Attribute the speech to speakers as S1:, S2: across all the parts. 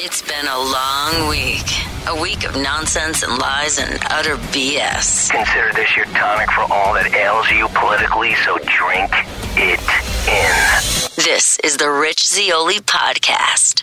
S1: It's been a long week. A week of nonsense and lies and utter BS.
S2: Consider this your tonic for all that ails you politically, so drink it in.
S1: This is the Rich Zeoli Podcast.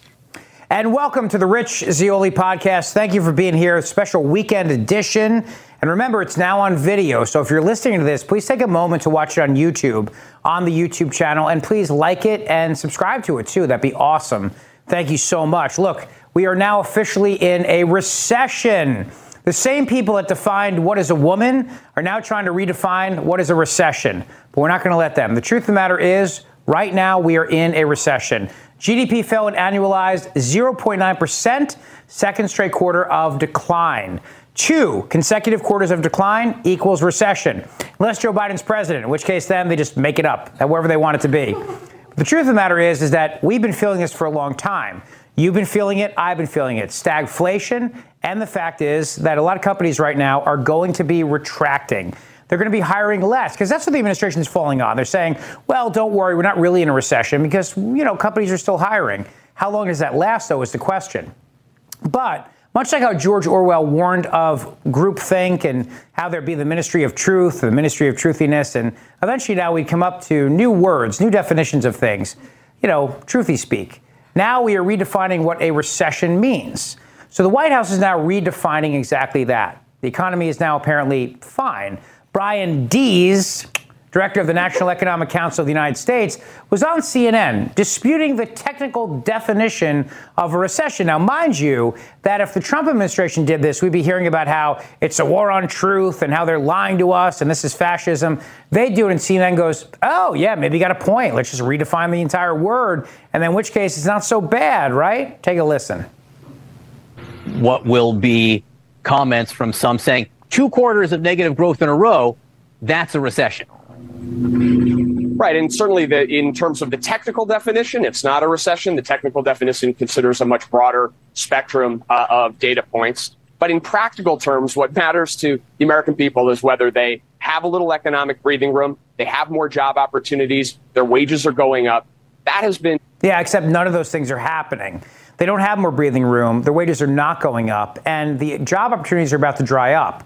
S3: And welcome to the Rich Zeoli Podcast. Thank you for being here. Special weekend edition. And remember, it's now on video. So if you're listening to this, please take a moment to watch it on YouTube, on the YouTube channel, and please like it and subscribe to it too. That'd be awesome. Thank you so much. Look, we are now officially in a recession. The same people that defined what is a woman are now trying to redefine what is a recession. But we're not going to let them. The truth of the matter is, right now we are in a recession. GDP fell an annualized 0.9%, second straight quarter of decline. Two consecutive quarters of decline equals recession. Unless Joe Biden's president, in which case then they just make it up, however they want it to be. The truth of the matter is, is that we've been feeling this for a long time. You've been feeling it. I've been feeling it. Stagflation. And the fact is that a lot of companies right now are going to be retracting. They're going to be hiring less because that's what the administration is falling on. They're saying, well, don't worry, we're not really in a recession because, you know, companies are still hiring. How long does that last, though, is the question. But much like how George Orwell warned of groupthink and how there'd be the ministry of truth, the ministry of truthiness, and eventually now we'd come up to new words, new definitions of things, you know, truthy speak. Now we are redefining what a recession means. So the White House is now redefining exactly that. The economy is now apparently fine. Brian Deese, director of the National Economic Council of the United States, was on CNN disputing the technical definition of a recession. Now, mind you, that if the Trump administration did this, we'd be hearing about how it's a war on truth and how they're lying to us and this is fascism. They do it, and CNN goes, oh, yeah, maybe you got a point. Let's just redefine the entire word. And then, in which case, it's not so bad, right? Take a listen.
S4: What will be comments from some saying two quarters of negative growth in a row, that's a recession.
S5: Right, and certainly the, in terms of the technical definition, it's not a recession. The technical definition considers a much broader spectrum uh, of data points. But in practical terms, what matters to the American people is whether they have a little economic breathing room, they have more job opportunities, their wages are going up. That has been.
S3: Yeah, except none of those things are happening. They don't have more breathing room, their wages are not going up, and the job opportunities are about to dry up.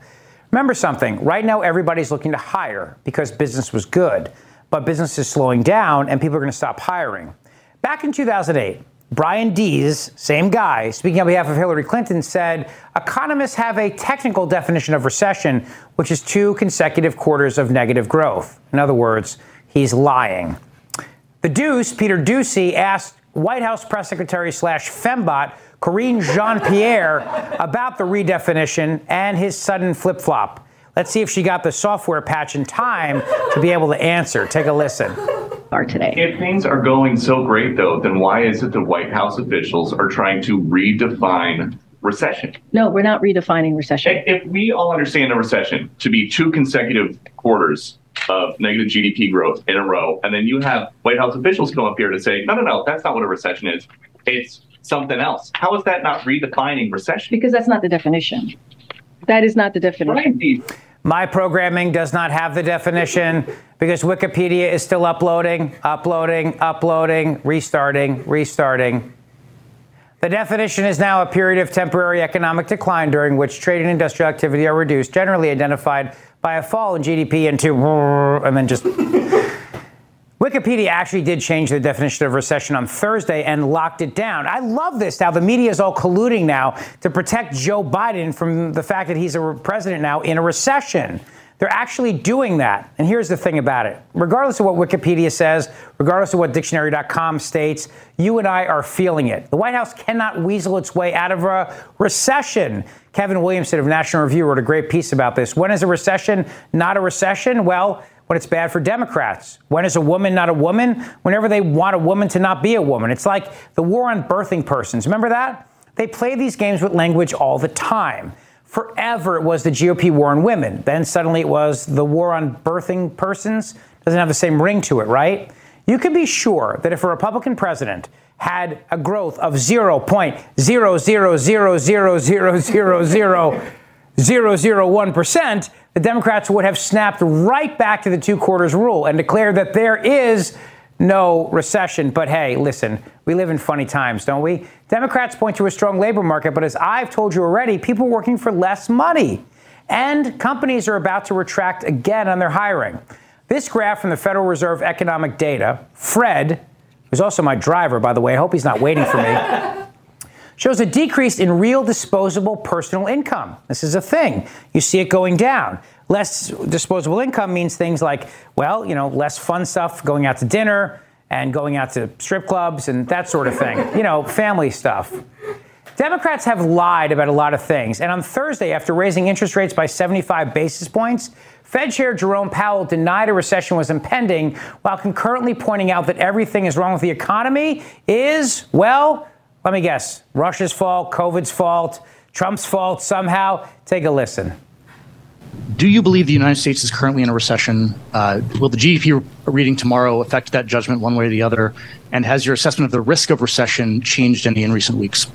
S3: Remember something right now, everybody's looking to hire because business was good, but business is slowing down and people are going to stop hiring. Back in 2008, Brian Deese, same guy, speaking on behalf of Hillary Clinton, said economists have a technical definition of recession, which is two consecutive quarters of negative growth. In other words, he's lying. The Deuce, Peter Doocy, asked White House press secretary slash fembot Karine Jean Pierre about the redefinition and his sudden flip flop. Let's see if she got the software patch in time to be able to answer. Take a listen.
S6: Are today.
S7: If things are going so great, though, then why is it the White House officials are trying to redefine recession?
S6: No, we're not redefining recession.
S7: If we all understand a recession to be two consecutive quarters of negative GDP growth in a row, and then you have White House officials come up here to say, no, no, no, that's not what a recession is. It's something else. How is that not redefining recession?
S6: Because that's not the definition. That is not the definition.
S7: Right.
S3: My programming does not have the definition because Wikipedia is still uploading, uploading, uploading, restarting, restarting. The definition is now a period of temporary economic decline during which trade and industrial activity are reduced, generally identified by a fall in GDP into and then just Wikipedia actually did change the definition of recession on Thursday and locked it down. I love this now. The media is all colluding now to protect Joe Biden from the fact that he's a president now in a recession. They're actually doing that. And here's the thing about it regardless of what Wikipedia says, regardless of what dictionary.com states, you and I are feeling it. The White House cannot weasel its way out of a recession. Kevin Williamson of National Review wrote a great piece about this. When is a recession not a recession? Well, when it's bad for Democrats. When is a woman not a woman? Whenever they want a woman to not be a woman. It's like the war on birthing persons. Remember that? They play these games with language all the time. Forever it was the GOP war on women. Then suddenly it was the war on birthing persons. Doesn't have the same ring to it, right? You can be sure that if a Republican president had a growth of 0.000000001%, the Democrats would have snapped right back to the two quarters rule and declared that there is no recession. But hey, listen, we live in funny times, don't we? Democrats point to a strong labor market, but as I've told you already, people are working for less money. And companies are about to retract again on their hiring. This graph from the Federal Reserve Economic Data, Fred, who's also my driver, by the way, I hope he's not waiting for me, shows a decrease in real disposable personal income. This is a thing. You see it going down. Less disposable income means things like, well, you know, less fun stuff, going out to dinner and going out to strip clubs and that sort of thing. You know, family stuff. Democrats have lied about a lot of things. And on Thursday, after raising interest rates by 75 basis points, Fed Chair Jerome Powell denied a recession was impending while concurrently pointing out that everything is wrong with the economy is, well, let me guess, Russia's fault, COVID's fault, Trump's fault somehow. Take a listen.
S8: Do you believe the United States is currently in a recession? Uh, will the GDP reading tomorrow affect that judgment one way or the other? And has your assessment of the risk of recession changed any in recent weeks?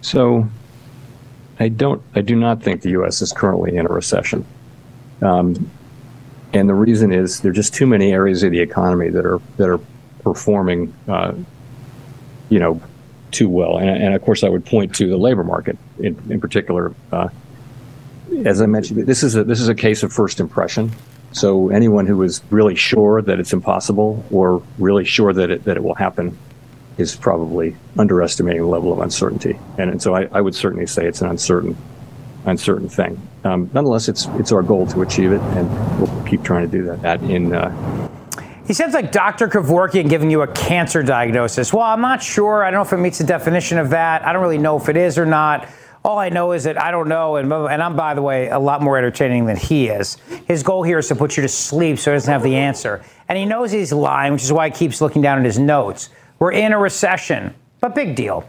S9: So, I don't. I do not think the U.S. is currently in a recession, um, and the reason is there are just too many areas of the economy that are that are performing, uh, you know, too well. And, and, of course, I would point to the labor market in, in particular. Uh, as I mentioned, this is a this is a case of first impression. So anyone who is really sure that it's impossible or really sure that it that it will happen is probably underestimating the level of uncertainty. And, and so I, I, would certainly say it's an uncertain uncertain thing. Um, nonetheless, it's it's our goal to achieve it, and we'll keep trying to do that. That in. Uh,
S3: he sounds like Dr. Kevorkian giving you a cancer diagnosis. Well, I'm not sure. I don't know if it meets the definition of that. I don't really know if it is or not. All I know is that I don't know, and, and I'm, by the way, a lot more entertaining than he is. His goal here is to put you to sleep so he doesn't have the answer. And he knows he's lying, which is why he keeps looking down at his notes. We're in a recession, but big deal.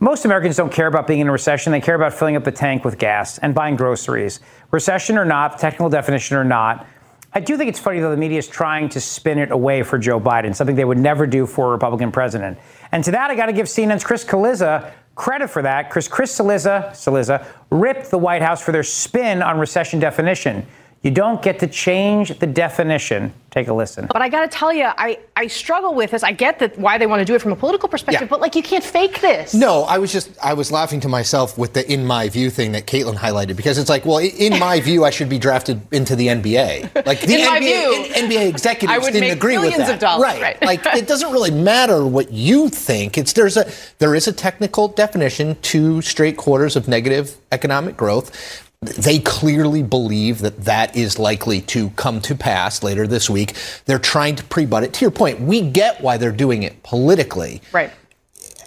S3: Most Americans don't care about being in a recession. They care about filling up the tank with gas and buying groceries. Recession or not, technical definition or not, I do think it's funny that the media is trying to spin it away for Joe Biden, something they would never do for a Republican president. And to that, I got to give CNN's Chris Cillizza credit for that. Chris Chris Cillizza, Cillizza ripped the White House for their spin on recession definition. You don't get to change the definition. Take a listen.
S10: But I got to tell you, I, I struggle with this. I get that why they want to do it from a political perspective, yeah. but like you can't fake this.
S11: No, I was just I was laughing to myself with the in my view thing that Caitlin highlighted because it's like, well, in my view, I should be drafted into the NBA. Like the
S10: in
S11: NBA,
S10: view,
S11: NBA executives didn't agree with that.
S10: Dollars,
S11: right.
S10: right.
S11: like it doesn't really matter what you think. It's there's a there is a technical definition to straight quarters of negative economic growth they clearly believe that that is likely to come to pass later this week. They're trying to pre-butt it. To your point, we get why they're doing it politically.
S10: Right.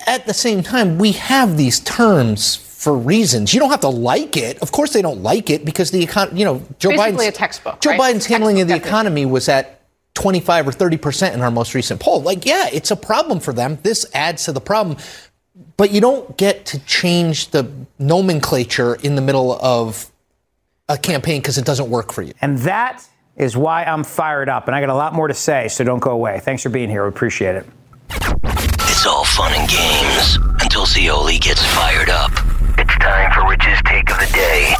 S11: At the same time, we have these terms for reasons. You don't have to like it. Of course, they don't like it because the economy. You know, Joe
S10: Basically
S11: Biden's
S10: a textbook.
S11: Joe
S10: right?
S11: Biden's handling of the economy was at 25 or 30 percent in our most recent poll. Like, yeah, it's a problem for them. This adds to the problem but you don't get to change the nomenclature in the middle of a campaign because it doesn't work for you.
S3: And that is why I'm fired up. And I got a lot more to say, so don't go away. Thanks for being here. We appreciate it.
S2: It's all fun and games until Zeoli gets fired up. It's time for Rich's take of the day.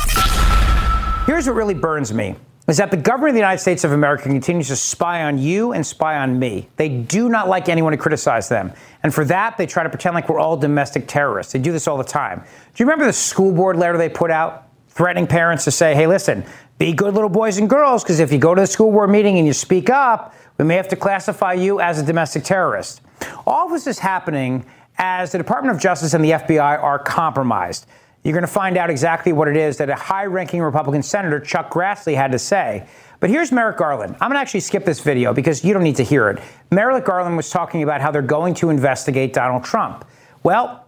S3: Here's what really burns me is that the government of the United States of America continues to spy on you and spy on me. They do not like anyone to criticize them. And for that, they try to pretend like we're all domestic terrorists. They do this all the time. Do you remember the school board letter they put out threatening parents to say, hey, listen, be good little boys and girls, because if you go to the school board meeting and you speak up, we may have to classify you as a domestic terrorist. All this is happening as the Department of Justice and the FBI are compromised. You're going to find out exactly what it is that a high ranking Republican Senator, Chuck Grassley, had to say. But here's Merrick Garland. I'm going to actually skip this video because you don't need to hear it. Merrick Garland was talking about how they're going to investigate Donald Trump. Well,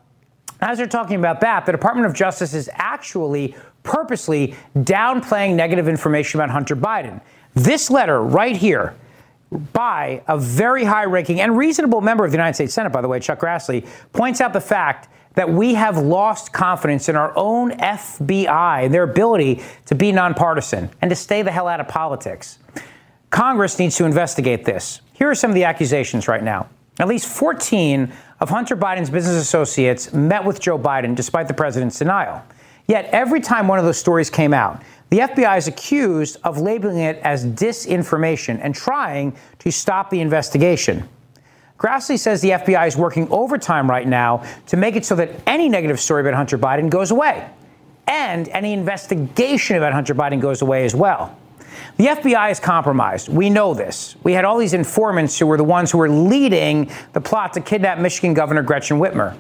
S3: as they're talking about that, the Department of Justice is actually purposely downplaying negative information about Hunter Biden. This letter right here by a very high ranking and reasonable member of the United States Senate, by the way, Chuck Grassley, points out the fact that we have lost confidence in our own FBI and their ability to be nonpartisan and to stay the hell out of politics. Congress needs to investigate this. Here are some of the accusations right now. At least 14 of Hunter Biden's business associates met with Joe Biden despite the president's denial. Yet every time one of those stories came out, The FBI is accused of labeling it as disinformation and trying to stop the investigation. Grassley says the FBI is working overtime right now to make it so that any negative story about Hunter Biden goes away and any investigation about Hunter Biden goes away as well. The FBI is compromised. We know this. We had all these informants who were the ones who were leading the plot to kidnap Michigan Governor Gretchen Whitmer.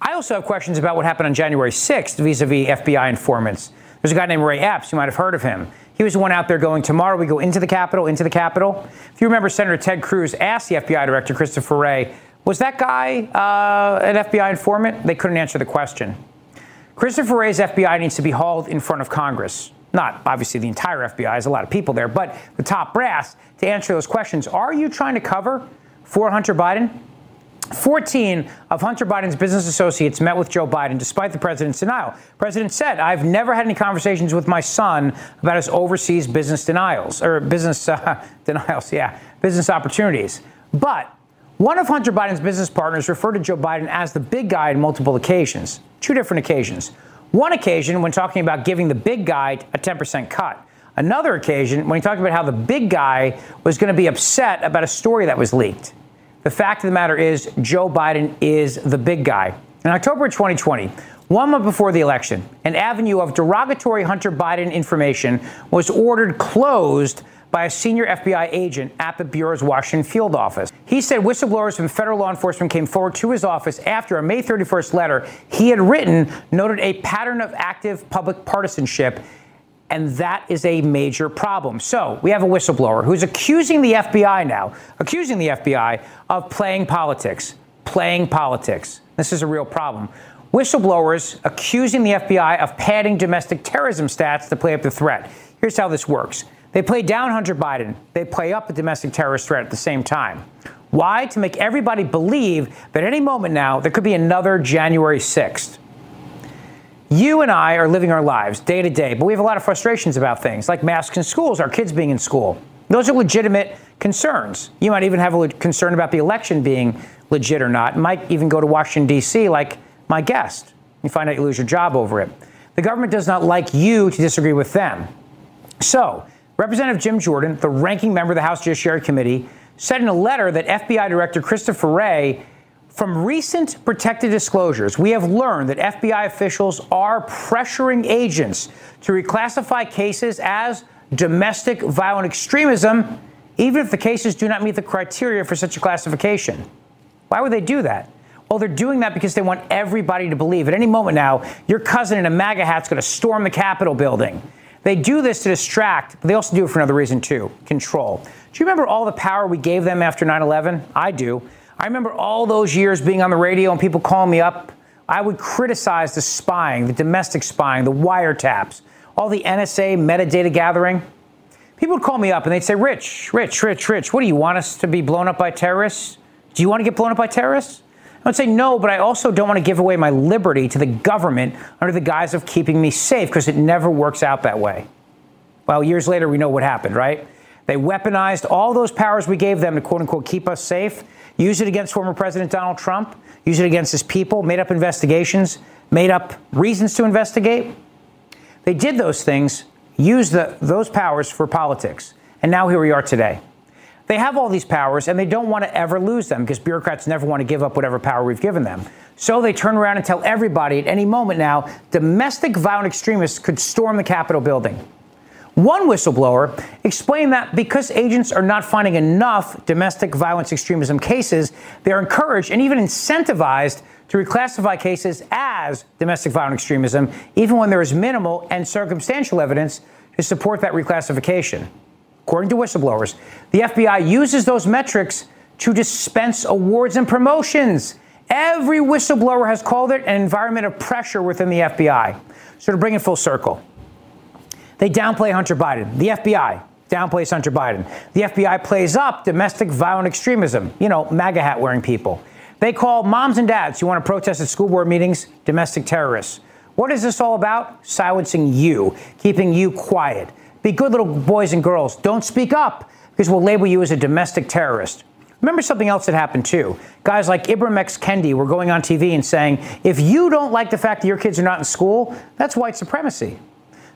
S3: I also have questions about what happened on January 6th vis a vis FBI informants. There's a guy named Ray Epps. You might have heard of him. He was the one out there going, tomorrow we go into the Capitol, into the Capitol. If you remember, Senator Ted Cruz asked the FBI Director, Christopher Wray, was that guy uh, an FBI informant? They couldn't answer the question. Christopher Wray's FBI needs to be hauled in front of Congress. Not obviously the entire FBI, there's a lot of people there, but the top brass to answer those questions. Are you trying to cover for Hunter Biden? 14 of Hunter Biden's business associates met with Joe Biden despite the president's denial. The president said, I've never had any conversations with my son about his overseas business denials, or business uh, denials, yeah, business opportunities. But one of Hunter Biden's business partners referred to Joe Biden as the big guy on multiple occasions, two different occasions. One occasion when talking about giving the big guy a 10% cut. Another occasion when he talked about how the big guy was going to be upset about a story that was leaked. The fact of the matter is, Joe Biden is the big guy. In October 2020, one month before the election, an avenue of derogatory Hunter Biden information was ordered closed by a senior FBI agent at the Bureau's Washington field office. He said whistleblowers from federal law enforcement came forward to his office after a May 31st letter he had written noted a pattern of active public partisanship and that is a major problem. So we have a whistleblower who's accusing the FBI now, accusing the FBI of playing politics, playing politics. This is a real problem. Whistleblowers accusing the FBI of padding domestic terrorism stats to play up the threat. Here's how this works. They play down Hunter Biden. They play up a domestic terrorist threat at the same time. Why? To make everybody believe that any moment now there could be another January 6th. You and I are living our lives day to day, but we have a lot of frustrations about things like masks in schools, our kids being in school. Those are legitimate concerns. You might even have a concern about the election being legit or not. Might even go to Washington, D.C., like my guest. You find out you lose your job over it. The government does not like you to disagree with them. So, Representative Jim Jordan, the ranking member of the House Judiciary Committee, said in a letter that FBI Director Christopher Wray from recent protected disclosures, we have learned that FBI officials are pressuring agents to reclassify cases as domestic violent extremism, even if the cases do not meet the criteria for such a classification. Why would they do that? Well, they're doing that because they want everybody to believe at any moment now your cousin in a MAGA hat's going to storm the Capitol building. They do this to distract, but they also do it for another reason too control. Do you remember all the power we gave them after 9 11? I do. I remember all those years being on the radio and people calling me up. I would criticize the spying, the domestic spying, the wiretaps, all the NSA metadata gathering. People would call me up and they'd say, Rich, Rich, Rich, Rich, what do you want us to be blown up by terrorists? Do you want to get blown up by terrorists? I would say no, but I also don't want to give away my liberty to the government under the guise of keeping me safe because it never works out that way. Well, years later, we know what happened, right? They weaponized all those powers we gave them to quote unquote keep us safe use it against former President Donald Trump, use it against his people, made up investigations, made up reasons to investigate. They did those things, used the, those powers for politics. And now here we are today. They have all these powers and they don't want to ever lose them because bureaucrats never want to give up whatever power we've given them. So they turn around and tell everybody at any moment now domestic violent extremists could storm the Capitol building. One whistleblower explained that because agents are not finding enough domestic violence extremism cases, they're encouraged and even incentivized to reclassify cases as domestic violent extremism, even when there is minimal and circumstantial evidence to support that reclassification. According to whistleblowers, the FBI uses those metrics to dispense awards and promotions. Every whistleblower has called it an environment of pressure within the FBI. So to bring it full circle, they downplay Hunter Biden. The FBI downplays Hunter Biden. The FBI plays up domestic violent extremism, you know, MAGA hat wearing people. They call moms and dads who want to protest at school board meetings domestic terrorists. What is this all about? Silencing you, keeping you quiet. Be good little boys and girls. Don't speak up because we'll label you as a domestic terrorist. Remember something else that happened too. Guys like Ibram X. Kendi were going on TV and saying, if you don't like the fact that your kids are not in school, that's white supremacy.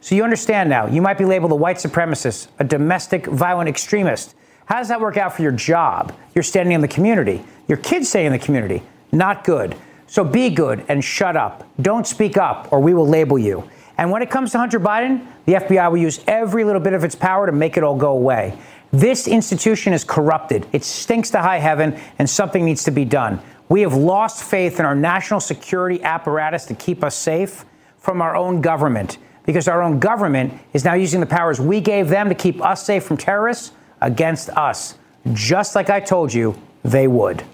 S3: So you understand now, you might be labeled a white supremacist, a domestic violent extremist. How does that work out for your job? You're standing in the community. Your kids stay in the community. Not good. So be good and shut up. Don't speak up or we will label you. And when it comes to Hunter Biden, the FBI will use every little bit of its power to make it all go away. This institution is corrupted. It stinks to high heaven, and something needs to be done. We have lost faith in our national security apparatus to keep us safe from our own government because our own government is now using the powers we gave them to keep us safe from terrorists against us, just like I told you they would.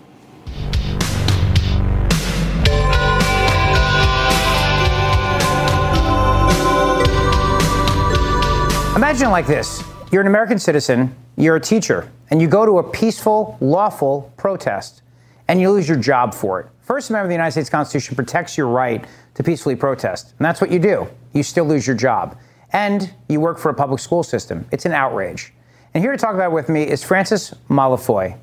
S3: Imagine it like this you're an American citizen, you're a teacher, and you go to a peaceful, lawful protest, and you lose your job for it. First Amendment of the United States Constitution protects your right to peacefully protest, and that's what you do. You still lose your job, and you work for a public school system. It's an outrage. And here to talk about it with me is Francis Malofiy.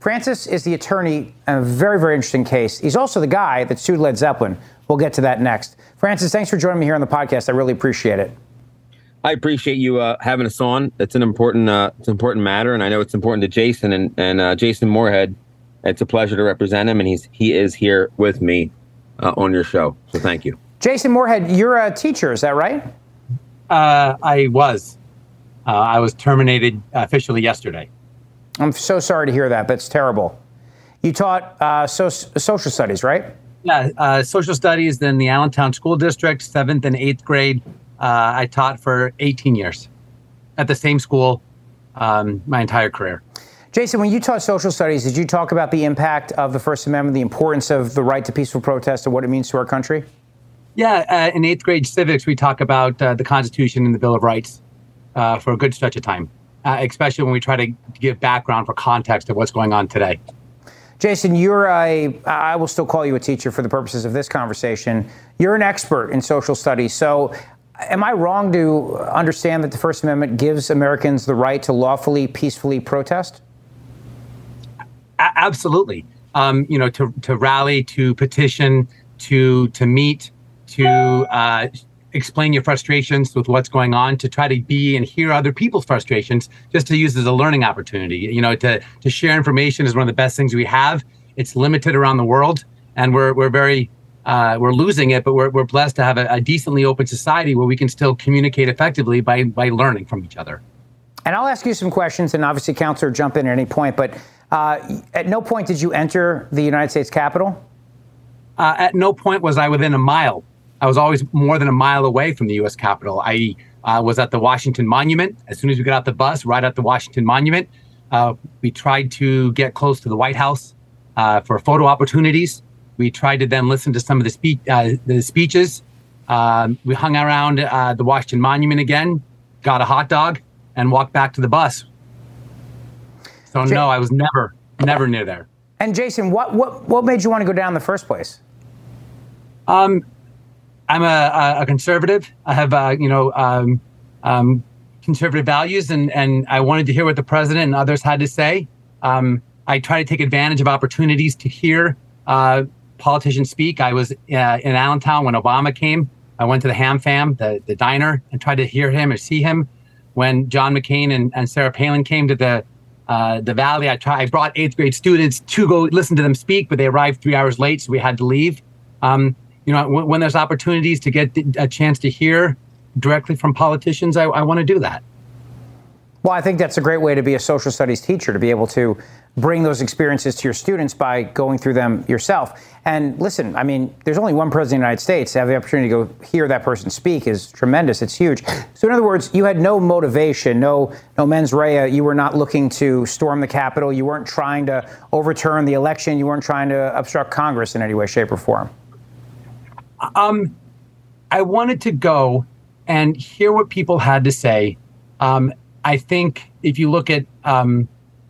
S3: Francis is the attorney in a very, very interesting case. He's also the guy that sued Led Zeppelin. We'll get to that next. Francis, thanks for joining me here on the podcast. I really appreciate it.
S12: I appreciate you uh, having us on. It's an important, uh, it's an important matter, and I know it's important to Jason and and uh, Jason Moorhead. It's a pleasure to represent him, and he's he is here with me uh, on your show. So thank you,
S3: Jason Moorhead. You're a teacher, is that right?
S13: Uh, I was. Uh, I was terminated officially yesterday.
S3: I'm so sorry to hear that. That's terrible. You taught so- social studies, right?
S13: Yeah, social studies in the Allentown School District, seventh and eighth grade uh, I taught for 18 years at the same school um, my entire career.
S3: Jason, when you taught social studies, did you talk about the impact of the First Amendment, the importance of the right to peaceful protest, and what it means to our country?
S13: Yeah, uh, in eighth grade civics, we talk about uh, the Constitution and the Bill of Rights uh, for a good stretch of time, uh, especially when we try to give background for context of what's going on today.
S3: Jason, you're a, I will still call you a teacher for the purposes of this conversation. You're an expert in social studies. So Am I wrong to understand that the First Amendment gives Americans the right to lawfully, peacefully protest?
S13: A- absolutely. Um, you know, to, to rally, to petition, to to meet, to uh, explain your frustrations with what's going on, to try to be and hear other people's frustrations, just to use as a learning opportunity. You know, to to share information is one of the best things we have. It's limited around the world, and we're we're very uh, we're losing it, but we're, we're blessed to have a, a, decently open society where we can still communicate effectively by, by learning from each other.
S3: And I'll ask you some questions, and obviously, counselor, jump in at any point. But uh, at no point did you enter the United States Capitol?
S13: Uh, at no point was I within a mile. I was always more than a mile away from the U.S. Capitol. I uh, was at the Washington Monument. As soon as we got out the bus, right at the Washington Monument, uh, we tried to get close to the White House uh, for photo opportunities. We tried to then listen to some of the, uh, the speeches. Um, we hung around uh, the Washington Monument again, got a hot dog, and walked back to the bus. So J- no, I was never, never near there.
S3: And Jason, what what what made you want to go down in the first place?
S13: Um, I'm a, a conservative. I have uh, you know um, um, conservative values, and and I wanted to hear what the president and others had to say. Um, I try to take advantage of opportunities to hear uh, politicians speak. I was uh, in Allentown when Obama came. I went to the Ham Fam, the, the diner, and tried to hear him or see him. When John McCain and, and Sarah Palin came to the uh, the Valley, I, tried, I brought eighth grade students to go listen to them speak, but they arrived three hours late, so we had to leave. Um, you know, when, when, there's opportunities to get a chance to hear directly from politicians, I, I want to do that.
S3: Well, I think that's a great way to be a social studies teacher to be able to bring those experiences to your students by going through them yourself. And listen, I mean, there's only one president of the United States. To have the opportunity to go hear that person speak is tremendous. It's huge. So, in other words, you had no motivation, no no mens rea. You were not looking to storm the Capitol. You weren't trying to overturn the election. You weren't trying to obstruct Congress in any way, shape, or form.
S13: Um, I wanted to go and hear what people had to say. Um, I think if you look at um,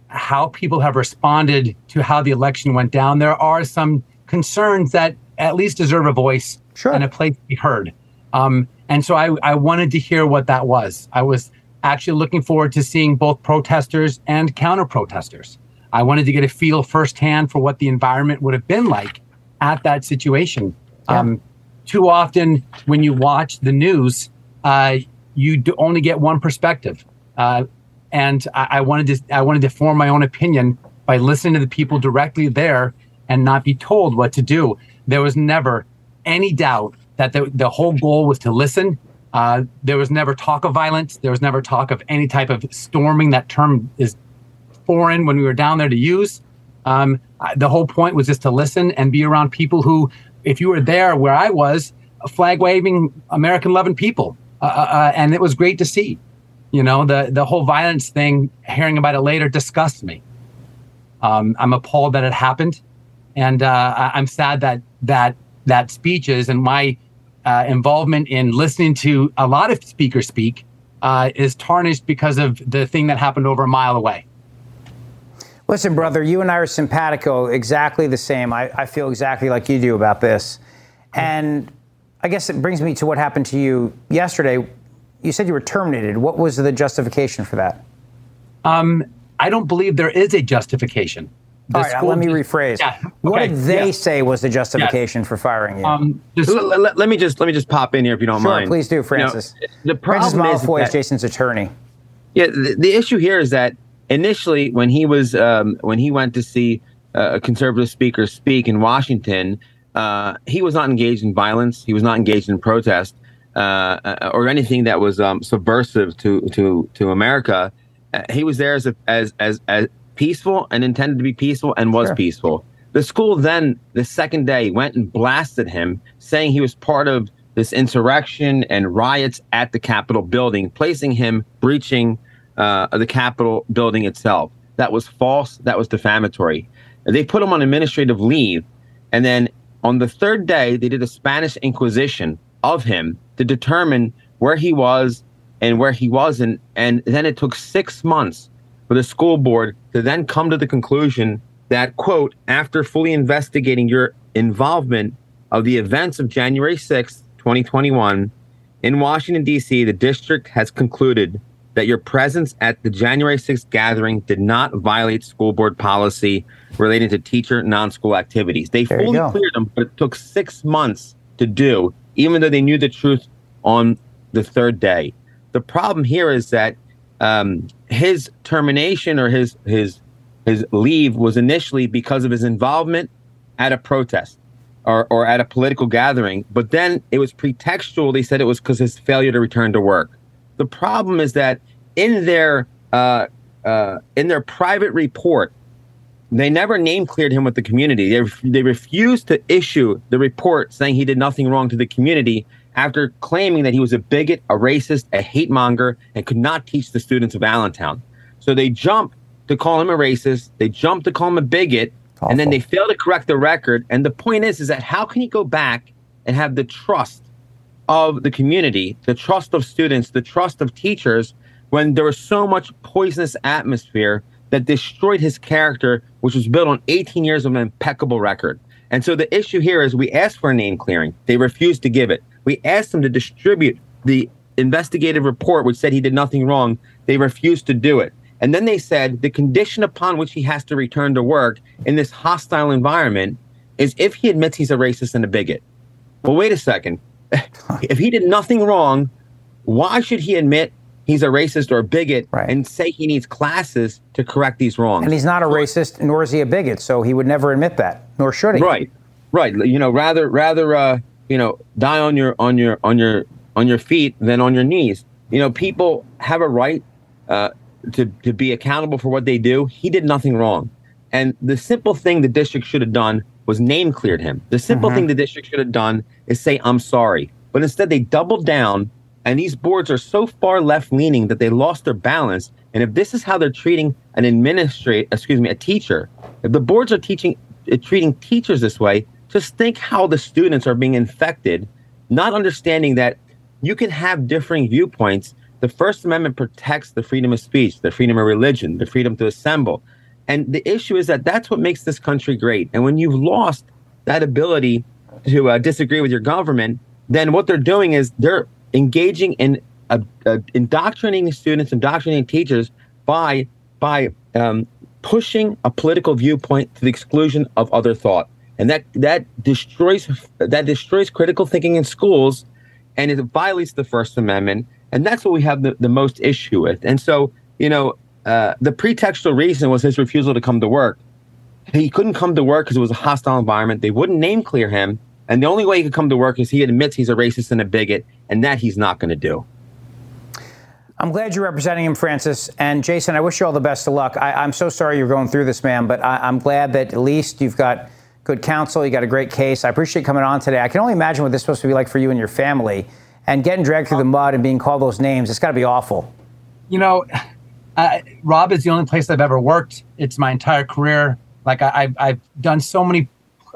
S13: how people have responded to how the election went down, there are some concerns that at least deserve a voice
S3: sure.
S13: and a place to be heard. Um, and so I, I wanted to hear what that was. I was actually looking forward to seeing both protesters and counter protesters. I wanted to get a feel firsthand for what the environment would have been like at that situation. Yeah. Um, too often, when you watch the news, uh, you only get one perspective. Uh, and I, I wanted to I wanted to form my own opinion by listening to the people directly there and not be told what to do. There was never any doubt that the, the whole goal was to listen. Uh, there was never talk of violence. There was never talk of any type of storming. That term is foreign when we were down there to use. Um, the whole point was just to listen and be around people who, if you were there where I was, flag waving, American loving people. Uh, uh, uh, and it was great to see. You know, the, the whole violence thing, hearing about it later, disgusts me. Um, I'm appalled that it happened. And uh, I'm sad that that that speeches and my uh, involvement in listening to a lot of speakers speak uh, is tarnished because of the thing that happened over a mile away.
S3: Listen, brother, you and I are simpatico, exactly the same. I, I feel exactly like you do about this. And I guess it brings me to what happened to you yesterday. You said you were terminated. What was the justification for that?
S13: Um, I don't believe there is a justification.
S3: All right, let me rephrase. Yeah, okay, what did they yeah. say was the justification for firing you? Um,
S12: just, let, let, let, me just let me just pop in here if you don't
S3: sure,
S12: mind.
S3: Please do, Francis.
S12: You know, the problem
S3: Francis Malofiy
S12: is,
S3: is Jason's attorney.
S12: Yeah, the, the, issue here is that initially, when he was um, when he went to see uh, a conservative speaker speak in Washington, uh, he was not engaged in violence. He was not engaged in protest uh, uh or anything that was um, subversive to to to America. Uh, he was there as a, as as as peaceful and intended to be peaceful and was sure. peaceful. The school then, the second day, went and blasted him, saying he was part of this insurrection and riots at the Capitol building, placing him breaching uh, the Capitol building itself. That was false. That was defamatory. They put him on administrative leave. And then on the third day, they did a Spanish Inquisition of him to determine where he was and where he wasn't. And then it took six months for the school board to then come to the conclusion that, quote, after fully investigating your involvement of the events of January 6th, 2021, in Washington, D.C., the district has concluded that your presence at the January 6th gathering did not violate school board policy relating to teacher non school activities. They there fully cleared them, but it took six months to do, even though they knew the truth on the third day. The problem here is that um, his termination or his his his leave was initially because of his involvement at a protest or, or at a political gathering, but then it was pretextual. They said it was because his failure to return to work. The problem is that in their uh, uh, in their private report, they never name cleared him with the community. They, they refused to issue the report saying he did nothing wrong to the community after claiming that he was a bigot, a racist, a hate monger, and could not teach the students of Allentown. So they jump to call him a racist, they jump to call him a bigot, Awful. and then they fail to correct the record. And the point is, is that how can he go back and have the trust of the community, the trust of students, the trust of teachers, when there was so much poisonous atmosphere that destroyed his character, which was built on 18 years of an impeccable record. And so the issue here is we asked for a name clearing. They refused to give it. We asked them to distribute the investigative report, which said he did nothing wrong. They refused to do it. And then they said the condition upon which he has to return to work in this hostile environment is if he admits he's a racist and a bigot. Well, wait a second. if he did nothing wrong, why should he admit he's a racist or a bigot right. and say he needs classes to correct these wrongs?
S3: And he's not a racist, nor is he a bigot, so he would never admit that, nor should he.
S12: Right, right. You know, rather, rather, uh, you know, die on your on your on your on your feet than on your knees. You know, people have a right uh, to to be accountable for what they do. He did nothing wrong, and the simple thing the district should have done was name cleared him. The simple mm-hmm. thing the district should have done is say I'm sorry, but instead they doubled down. And these boards are so far left leaning that they lost their balance. And if this is how they're treating an administrator, excuse me, a teacher, if the boards are teaching uh, treating teachers this way, just think how the students are being infected, not understanding that you can have differing viewpoints. The First Amendment protects the freedom of speech, the freedom of religion, the freedom to assemble. And the issue is that that's what makes this country great. And when you've lost that ability to uh, disagree with your government, then what they're doing is they're engaging in uh, uh, indoctrinating students, indoctrinating teachers by by um, pushing a political viewpoint to the exclusion of other thought and that that destroys that destroys critical thinking in schools, and it violates the First Amendment. And that's what we have the, the most issue with. And so, you know, uh, the pretextual reason was his refusal to come to work. He couldn't come to work because it was a hostile environment. They wouldn't name clear him. And the only way he could come to work is he admits he's a racist and a bigot, and that he's not going to do.
S3: I'm glad you're representing him, Francis. And Jason, I wish you all the best of luck. I, am so sorry you're going through this, man, but I, I'm glad that at least you've got good counsel. You got a great case. I appreciate coming on today. I can only imagine what this is supposed to be like for you and your family. And getting dragged through the mud and being called those names, it's got to be awful.
S13: You know, uh, Raub is the only place I've ever worked. It's my entire career. Like I, have done so many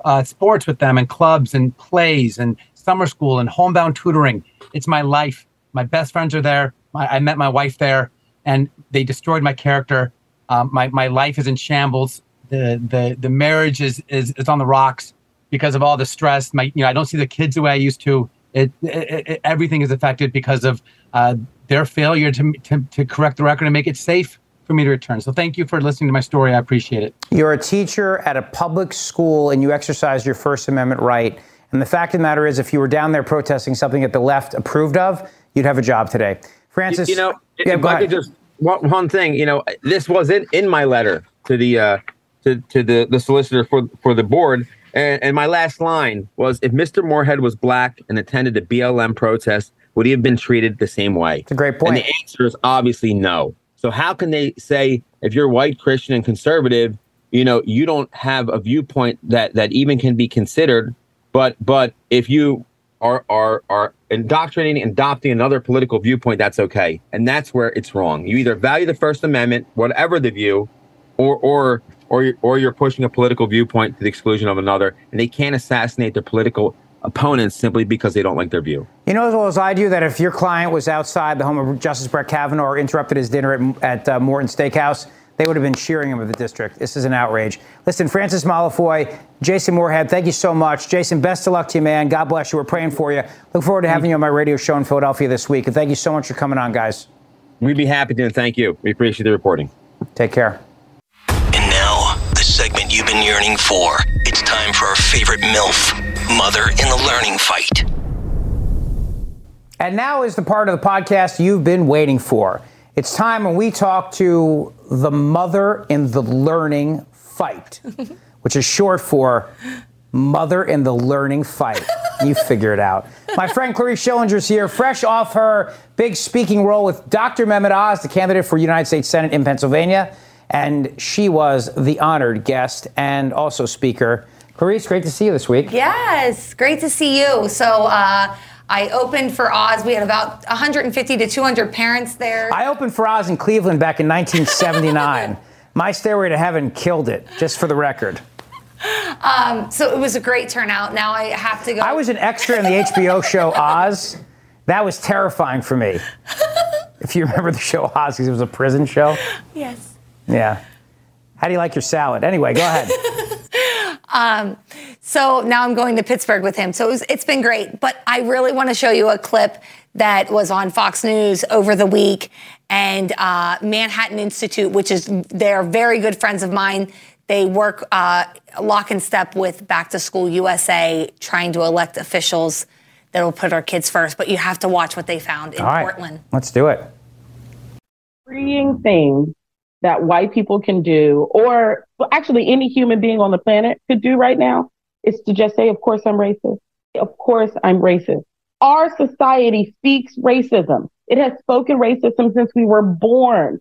S13: uh, sports with them and clubs and plays and summer school and homebound tutoring. It's my life. My best friends are there. My, I met my wife there, and they destroyed my character. Um, my my life is in shambles. The the the marriage is is is on the rocks because of all the stress. My you know I don't see the kids the way I used to. It, it, it everything is affected because of uh, their failure to, to to correct the record and make it safe for me to return. So thank you for listening to my story. I appreciate it.
S3: You're a teacher at a public school and you exercise your First Amendment right. And the fact of the matter is, if you were down there protesting something that the left approved of, you'd have a job today. Francis,
S12: you, you know, yeah, if I could just one, one thing, you know, this was in, in my letter to the uh, to, to the, the solicitor for for the board. And, and my last line was if Mr. Moorhead was black and attended a BLM protest, would he have been treated the same way?
S3: It's a great point.
S12: And the answer is obviously no. So how can they say if you're white, Christian, and conservative, you know, you don't have a viewpoint that that even can be considered, but but if you are are are indoctrinating and adopting another political viewpoint, that's okay. And that's where it's wrong. You either value the First Amendment, whatever the view, or or or or you're pushing a political viewpoint to the exclusion of another, and they can't assassinate their political opponents simply because they don't like their view.
S3: You know as well as I do that if your client was outside the home of Justice Brett Kavanaugh or interrupted his dinner at, at uh, Morton Steakhouse, they would have been cheering him at the district. This is an outrage. Listen, Francis Malofiy, Jason Moorhead, thank you so much. Jason, best of luck to you, man. God bless you. We're praying for you. Look forward to having you on my radio show in Philadelphia this week. And thank you so much for coming on, guys.
S12: We'd be happy to, thank you. We appreciate the reporting.
S3: Take care.
S2: And now, the segment you've been yearning for. It's time for our favorite MILF, Mother in the Learning Fight.
S3: And now is the part of the podcast you've been waiting for. It's time when we talk to the mother in the learning fight, which is short for Mother in the Learning Fight. You figure it out. My friend Clarice Schillinger's here, fresh off her big speaking role with Dr. Mehmet Oz, the candidate for United States Senate in Pennsylvania. And she was the honored guest and also speaker. Clarice, great to see you this week.
S14: Yes, great to see you. So, uh, I opened for Oz. We had about 150 to 200 parents there.
S3: I opened for Oz in Cleveland back in 1979. My Stairway to Heaven killed it, just for the record.
S14: Um, so it was a great turnout. Now I have to go.
S3: I was an extra in the HBO show Oz. That was terrifying for me. if you remember the show Oz, because it was a prison show.
S14: Yes.
S3: Yeah. How do you like your salad? Anyway, go ahead.
S14: Um, so now I'm going to Pittsburgh with him. So it was, it's been great. But I really want to show you a clip that was on Fox News over the week. And uh, Manhattan Institute, which is, they're very good friends of mine. They work uh, lock and step with Back to School USA, trying to elect officials that will put our kids first. But you have to watch what they found in Portland.
S3: Let's do it.
S15: Freeing thing that white people can do, or actually any human being on the planet could do right now, is to just say, Of course, I'm racist. Of course, I'm racist. Our society speaks racism. It has spoken racism since we were born.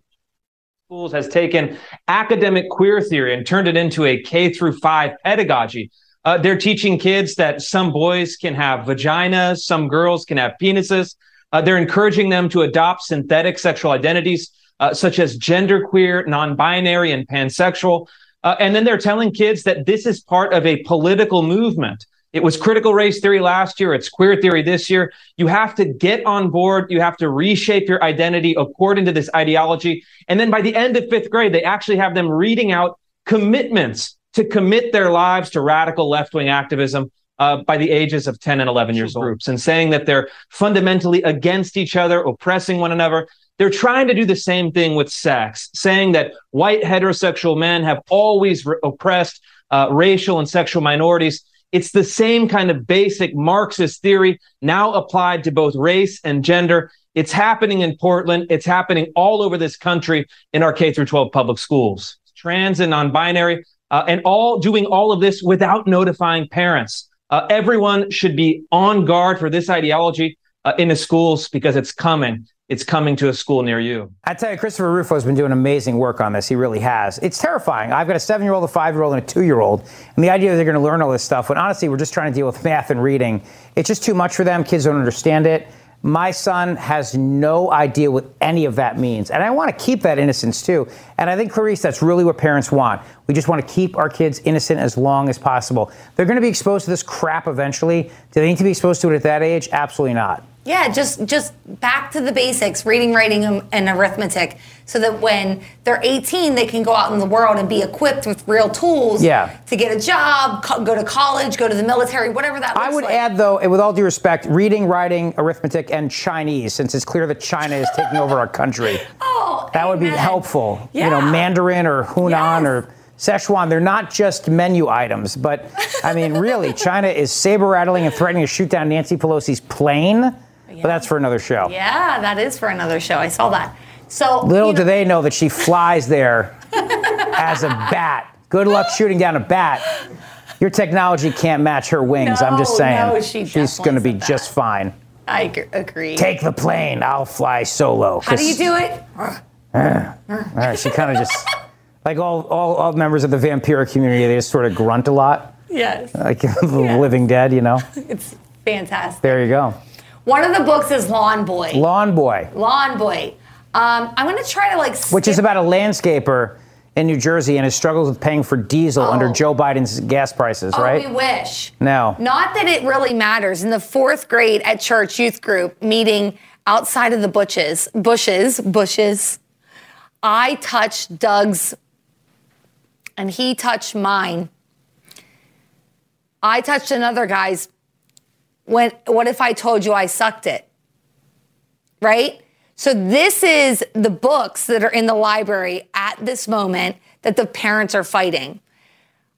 S16: Schools has taken academic queer theory and turned it into a K through five pedagogy. Uh, they're teaching kids that some boys can have vaginas, some girls can have penises. Uh, they're encouraging them to adopt synthetic sexual identities uh, such as genderqueer, non-binary, and pansexual. Uh, and then they're telling kids that this is part of a political movement. It was critical race theory last year. It's queer theory this year. You have to get on board. You have to reshape your identity according to this ideology. And then by the end of fifth grade, they actually have them reading out commitments to commit their lives to radical left wing activism uh, by the ages of 10 and 11 years old. Groups and saying that they're fundamentally against each other, oppressing one another. They're trying to do the same thing with sex, saying that white heterosexual men have always re- oppressed uh, racial and sexual minorities. It's the same kind of basic Marxist theory now applied to both race and gender. It's happening in Portland. It's happening all over this country in our K through 12 public schools. Trans and non-binary, uh, and all doing all of this without notifying parents. Uh, everyone should be on guard for this ideology uh, in the schools because it's coming. It's coming to a school near you.
S3: I tell you, Christopher Rufo has been doing amazing work on this. He really has. It's terrifying. I've got a seven year old, a five year old, and a two year old. And the idea that they're going to learn all this stuff, when honestly, we're just trying to deal with math and reading, it's just too much for them. Kids don't understand it. My son has no idea what any of that means. And I want to keep that innocence too. And I think, Clarice, that's really what parents want. We just want to keep our kids innocent as long as possible. They're going to be exposed to this crap eventually. Do they need to be exposed to it at that age? Absolutely not.
S14: Yeah, just just back to the basics, reading, writing, and- and arithmetic, so that when they're 18, they can go out in the world and be equipped with real tools
S3: Yeah.
S14: to get a job, co- go to college, go to the military, whatever that looks
S3: I would
S14: like.
S3: add, though, and with all due respect, reading, writing, arithmetic, and Chinese, since it's clear that China is taking over our country.
S14: Oh,
S3: that would be helpful. Yeah. You know, Mandarin or Hunan or Szechuan, they're not just menu items, but I mean, really, China is saber rattling and threatening to shoot down Nancy Pelosi's plane. But that's for another show.
S14: Yeah, that is for another show. I saw that. So
S3: Little
S14: you
S3: do they know that she flies there as a bat. Good luck shooting down a bat. Your technology can't match her wings. I'm just saying.
S14: no, she
S3: She's going to be just fine.
S14: I agree.
S3: Take the plane. I'll fly solo.
S14: How do you do it?
S3: All right, she kind of just, like all, all, all members of the vampiric community, they just sort of grunt a lot,
S14: Yes,
S3: like the living dead, you know?
S14: it's fantastic.
S3: There you go.
S14: One of the books is Lawn Boy.
S3: Lawn Boy,
S14: Lawn Boy. Um, I'm going to try to like.
S3: which is about a landscaper in New Jersey and his struggles with paying for diesel under Joe Biden's gas prices,
S14: oh,
S3: right?
S14: we wish.
S3: No.
S14: Not that it really matters. In the fourth grade at church youth group meeting outside of the bushes, bushes, bushes, I touched Doug's and he touched mine. I touched another guy's. When, what if I told you I sucked it? Right? So, this is the books that are in the library at this moment that the parents are fighting.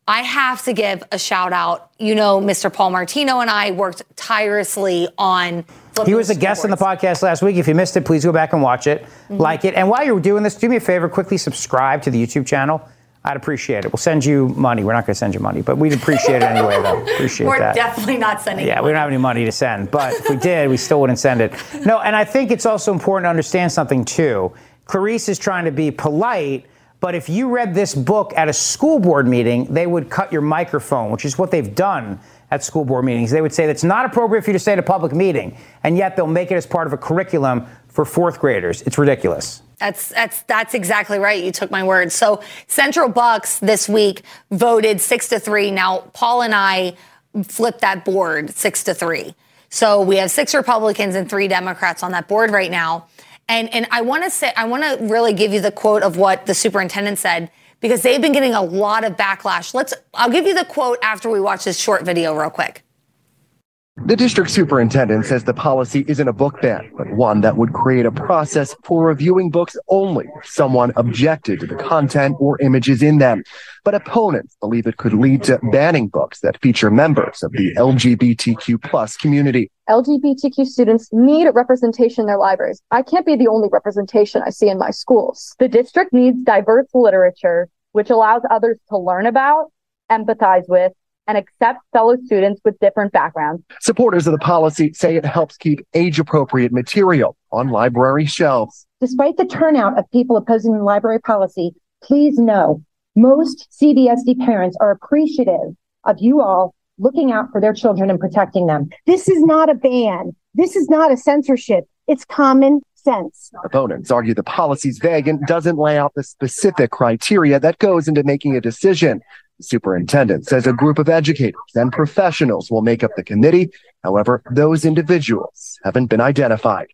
S14: I have to give a shout out. You know, Mr. Paul Martino and I worked tirelessly on.
S3: He was a guest on the podcast last week. If you missed it, please go back and watch it,
S14: Mm-hmm.
S3: like it. And while you're doing this, do me a favor, quickly subscribe to the YouTube channel. I'd appreciate it. We'll send you money. We're not going to send you money, but we'd appreciate it anyway, though. Appreciate
S14: We're
S3: that.
S14: definitely not sending.
S3: Yeah, we don't have any money to send, but if we did, we still wouldn't send it. No, and I think it's also important to understand something too. Clarice is trying to be polite, but if you read this book at a school board meeting, they would cut your microphone, which is what they've done at school board meetings. They would say that's not appropriate for you to say at a public meeting, and yet they'll make it as part of a curriculum for fourth graders. It's ridiculous.
S14: That's that's that's exactly right. You took my word. So Central Bucks this week voted six to three. Now Paul and I flipped that board six to three. So we have six Republicans and three Democrats on that board right now. And and I want to say I want to really give you the quote of what the superintendent said because they've been getting a lot of backlash. Let's I'll give you the quote after we watch this short video real quick.
S17: The district superintendent says the policy isn't a book ban, but one that would create a process for reviewing books only if someone objected to the content or images in them. But opponents believe it could lead to banning books that feature members of the LGBTQ plus community.
S18: LGBTQ students need representation in their libraries. I can't be the only representation I see in my schools. The district needs diverse literature, which allows others to learn about, empathize with, and accept fellow students with different backgrounds.
S17: Supporters of the policy say it helps keep age appropriate material on library shelves.
S19: Despite the turnout of people opposing the library policy, please know most CBSD parents are appreciative of you all looking out for their children and protecting them. This is not a ban. This is not a censorship. It's common sense.
S17: Opponents argue the policy's vague and doesn't lay out the specific criteria that goes into making a decision. The superintendent says a group of educators and professionals will make up the committee. However, those individuals haven't been identified.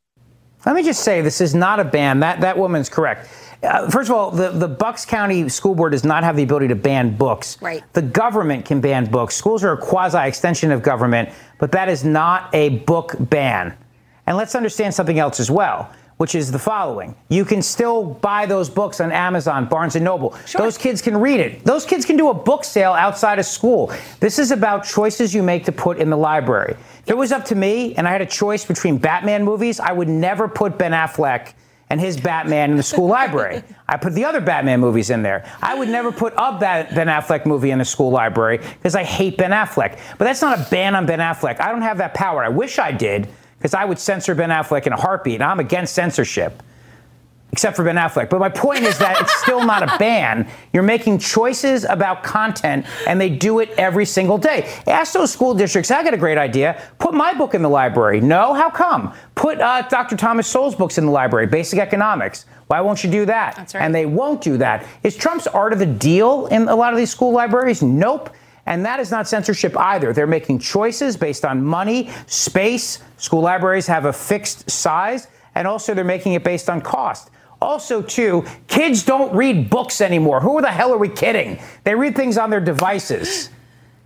S3: Let me just say, this is not a ban. That that woman's correct. Uh, first of all, the, the Bucks County School Board does not have the ability to ban books.
S14: Right.
S3: The government can ban books. Schools are a quasi extension of government, but that is not a book ban. And let's understand something else as well, which is the following: you can still buy those books on Amazon, Barnes and Noble. Those kids can read it. Those kids can do a book sale outside of school. This is about choices you make to put in the library. If it was up to me and I had a choice between Batman movies, I would never put Ben Affleck and his Batman in the school library. I put the other Batman movies in there. I would never put a Ben Affleck movie in the school library because I hate Ben Affleck. But that's not a ban on Ben Affleck. I don't have that power. I wish I did because I would censor Ben Affleck in a heartbeat, and I'm against censorship except for Ben Affleck. But my point is that it's still not a ban. You're making choices about content, and they do it every single day. Ask those school districts. I got a great idea. Put my book in the library. No, how come? Put uh, Dr. Thomas Sowell's books in the library. Basic Economics. Why won't you do that? That's right. And they won't do that. Is Trump's art of the deal in a lot of these school libraries? Nope. And that is not censorship either. They're making choices based on money, space. School libraries have a fixed size, and also they're making it based on cost. Also, too, kids don't read books anymore. Who the hell are we kidding? They read things on their devices.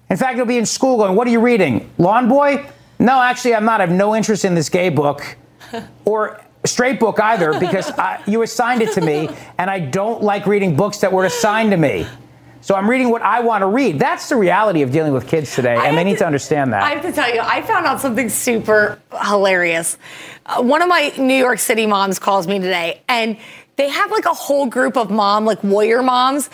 S3: In fact, they'll be in school going, What are you reading? Lawn Boy? No, actually, I'm not. I have no interest in this gay book or straight book either because I, you assigned it to me, and I don't like reading books that were assigned to me. So I'm reading what I want to read. That's the reality of dealing with kids today, and they need to, to, understand that.
S14: I have to tell you, I found out something super hilarious. Uh, one of my New York City moms calls me today, and they have like a whole group of mom, like warrior moms,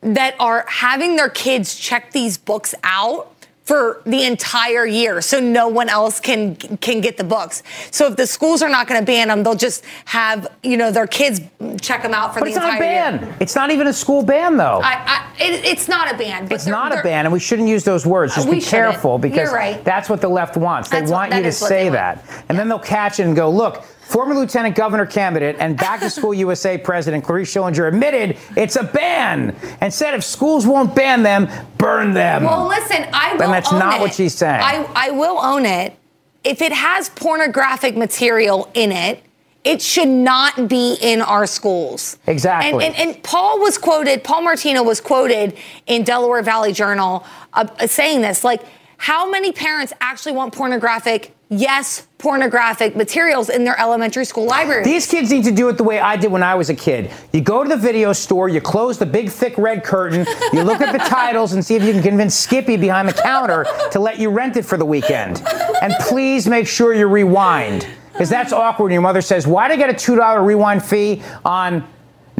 S14: that are having their kids check these books out for the entire year so no one else can can get the books. So if the schools are not going to ban them, they'll just have, you know, their kids check them out for
S3: but
S14: the
S3: it's
S14: entire
S3: not a ban.
S14: Year.
S3: It's not even a school ban though.
S14: I, I, it, it's not a ban.
S3: it's not a ban and we shouldn't use those words. Just be careful
S14: shouldn't.
S3: because
S14: right.
S3: that's what the left wants.
S14: That's
S3: they want
S14: what,
S3: you to say that. And then they'll catch it and go, "Look, Former Lieutenant Governor candidate and Back to School USA President Clarice Schillinger admitted it's a ban and said if schools won't ban them, burn them.
S14: Well, listen, I will.
S3: And that's not
S14: it.
S3: what she's saying.
S14: I, I will own it. If it has pornographic material in it, it should not be in our schools.
S3: Exactly.
S14: And, and, and Paul was quoted, Paul Martino was quoted in Delaware Valley Journal uh, saying this like, how many parents actually want pornographic yes, pornographic materials in their elementary school libraries.
S3: These kids need to do it the way I did when I was a kid. You go to the video store, you close the big, thick red curtain, you look at the titles and see if you can convince Skippy behind the counter to let you rent it for the weekend. And please make sure you rewind. Because that's awkward. Your mother says, Why did I get a $2 rewind fee on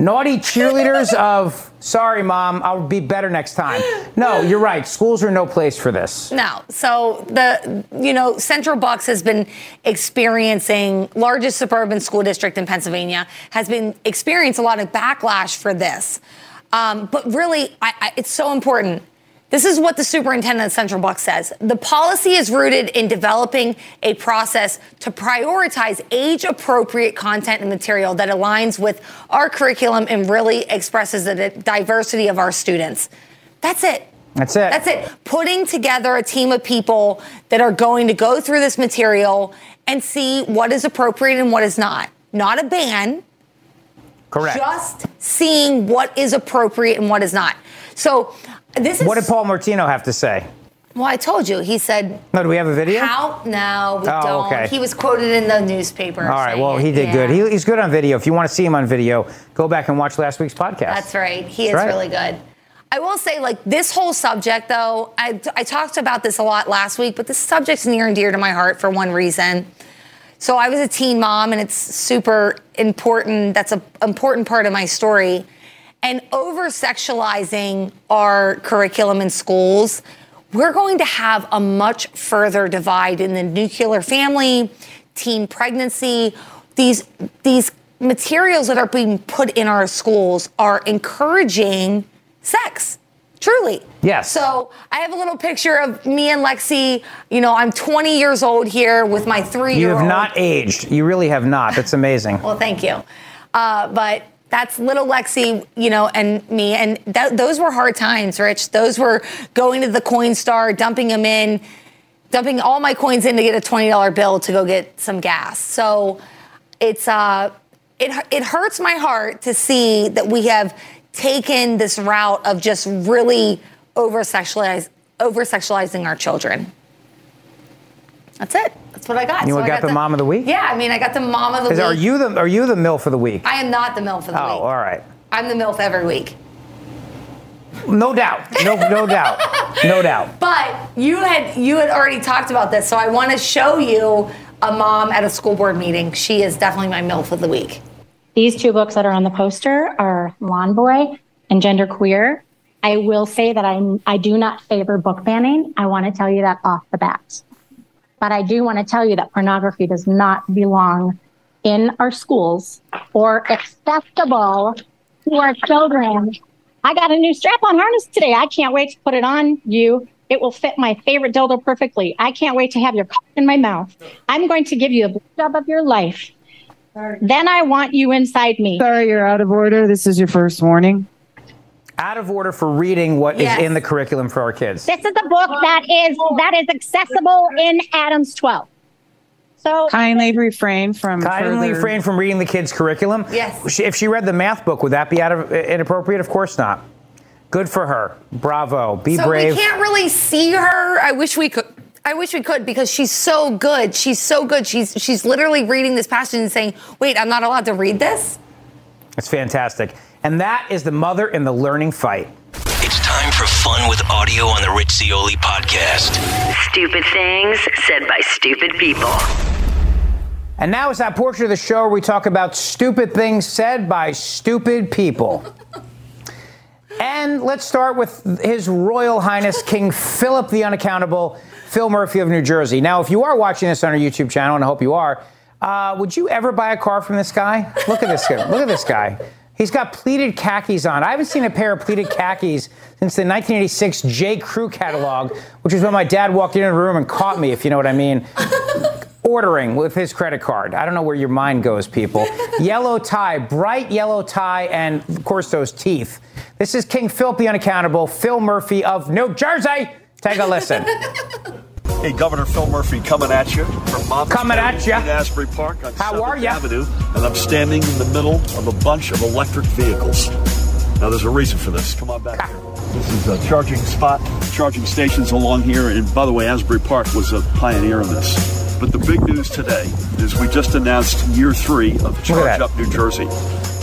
S3: naughty cheerleaders of sorry mom i'll be better next time. No you're right. Schools are no place for this.
S14: No. So the you know central bucks has been experiencing largest suburban school district in pennsylvania has been experiencing a lot of backlash for this. Um, but really I, I, it's so important this is what the superintendent of Central Bucks says. The policy is rooted in developing a process to prioritize age appropriate content and material that aligns with our curriculum and really expresses the diversity of our students. That's it.
S3: That's it.
S14: That's it. Putting together a team of people that are going to go through this material and see what is appropriate and what is not. Not a ban.
S3: Correct.
S14: Just seeing what is appropriate and what is not. So this is.
S3: What did Paul Martino have to say?
S14: Well, I told you. He said.
S3: No, do we have a video?
S14: How? No, we
S3: Oh,
S14: don't.
S3: okay.
S14: He was quoted in the newspaper.
S3: All right. Well, he did
S14: Yeah.
S3: good. He, he's good on video. If you want to see him on video, go back and watch last week's podcast.
S14: That's right. He is
S3: right.
S14: really good. I will say, like, this whole subject, though, I, I talked about this a lot last week, but this subject's near and dear to my heart for one reason. So I was a teen mom, and it's super important. That's an important part of my story. And over sexualizing our curriculum in schools, we're going to have a much further divide in the nuclear family, teen pregnancy. These, these materials that are being put in our schools are encouraging sex. Truly.
S3: Yes.
S14: So I have a little picture of me and Lexi. You know, I'm 20 years old here with my three
S3: You
S14: year old.
S3: have not aged. You really have not. That's amazing.
S14: Well, thank you. Uh, but that's little Lexi, you know, and me. And th- those were hard times, Rich. Those were going to the Coinstar, dumping them in, dumping all my coins in to get a $20 bill to go get some gas. So it's, uh, it, it hurts my heart to see that we have taken this route of just really over sexualizing our children. That's it. That's what I got.
S3: You
S14: So I
S3: got the mom of the week?
S14: Yeah, I mean, I got the mom of the
S3: Is-
S14: week.
S3: Are you the Are you the MILF of the week?
S14: I am not the MILF of the
S3: Oh,
S14: week.
S3: Oh, all right.
S14: I'm the MILF every week.
S3: No doubt. No, no doubt. No doubt.
S14: But you had you had already talked about this, so I want to show you a mom at a school board meeting. She is definitely my MILF of the week.
S20: These two books that are on the poster are Lawn Boy and Gender Queer. I will say that I, I do not favor book banning. I want to tell you that off the bat. But I do want to tell you that pornography does not belong in our schools or acceptable to our children. I got a new strap on harness today. I can't wait to put it on you. It will fit my favorite dildo perfectly. I can't wait to have your cock in my mouth. I'm going to give you the job of your life. Then I want you inside me.
S21: Sorry, you're out of order. This is your first warning.
S3: Out of order for reading what is
S20: Yes.
S3: in the curriculum for our kids.
S20: This is a book that is that is accessible in Adams 12. So
S21: Kindly refrain from
S3: Kindly
S21: further-
S3: refrain from reading the kids' curriculum.
S14: Yes.
S3: If she read the math book, would that be out of inappropriate? Of course not. Good for her. Bravo. Be
S14: so
S3: brave.
S14: we can't really see her. I wish we could. I wish we could because she's so good. She's so good. She's she's literally reading this passage and saying, "Wait, I'm not allowed to read this."
S3: It's fantastic. And that is the mother in the learning fight.
S2: It's time for fun with audio on the Rich Zeoli podcast.
S1: Stupid things said by stupid people.
S3: And now it's that portion of the show where we talk about stupid things said by stupid people. and let's start with His Royal Highness King Philip the Unaccountable, Phil Murphy of New Jersey. Now, if you are watching this on our YouTube channel, and I hope you are, uh, would you ever buy a car from this guy? Look at this guy. Look at this guy. He's got pleated khakis on. I haven't seen a pair of pleated khakis since the 1986 J. Crew catalog, which is when my dad walked into the room and caught me, if you know what I mean ordering with his credit card. I don't know where your mind goes, people. yellow tie, bright yellow tie, and of course those teeth. This is King Philip the Unaccountable, Phil Murphy of New Jersey. Take a listen.
S22: Hey, Governor Phil Murphy coming at you from Mom
S3: Coming at
S22: in Asbury Park on
S3: How
S22: 7th
S3: are ya?
S22: Avenue, and I'm standing in the middle of a bunch of electric vehicles. Now, there's a reason for this. Come on back here. This is a charging spot, charging stations along here. And by the way, Asbury Park was a pioneer in this. But the big news today is we just announced year three of Charge Up New Jersey.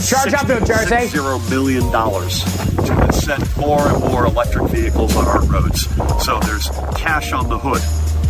S3: Charge Up New Jersey.
S22: Zero million dollars to incent more and more electric vehicles on our roads. So there's cash on the hood,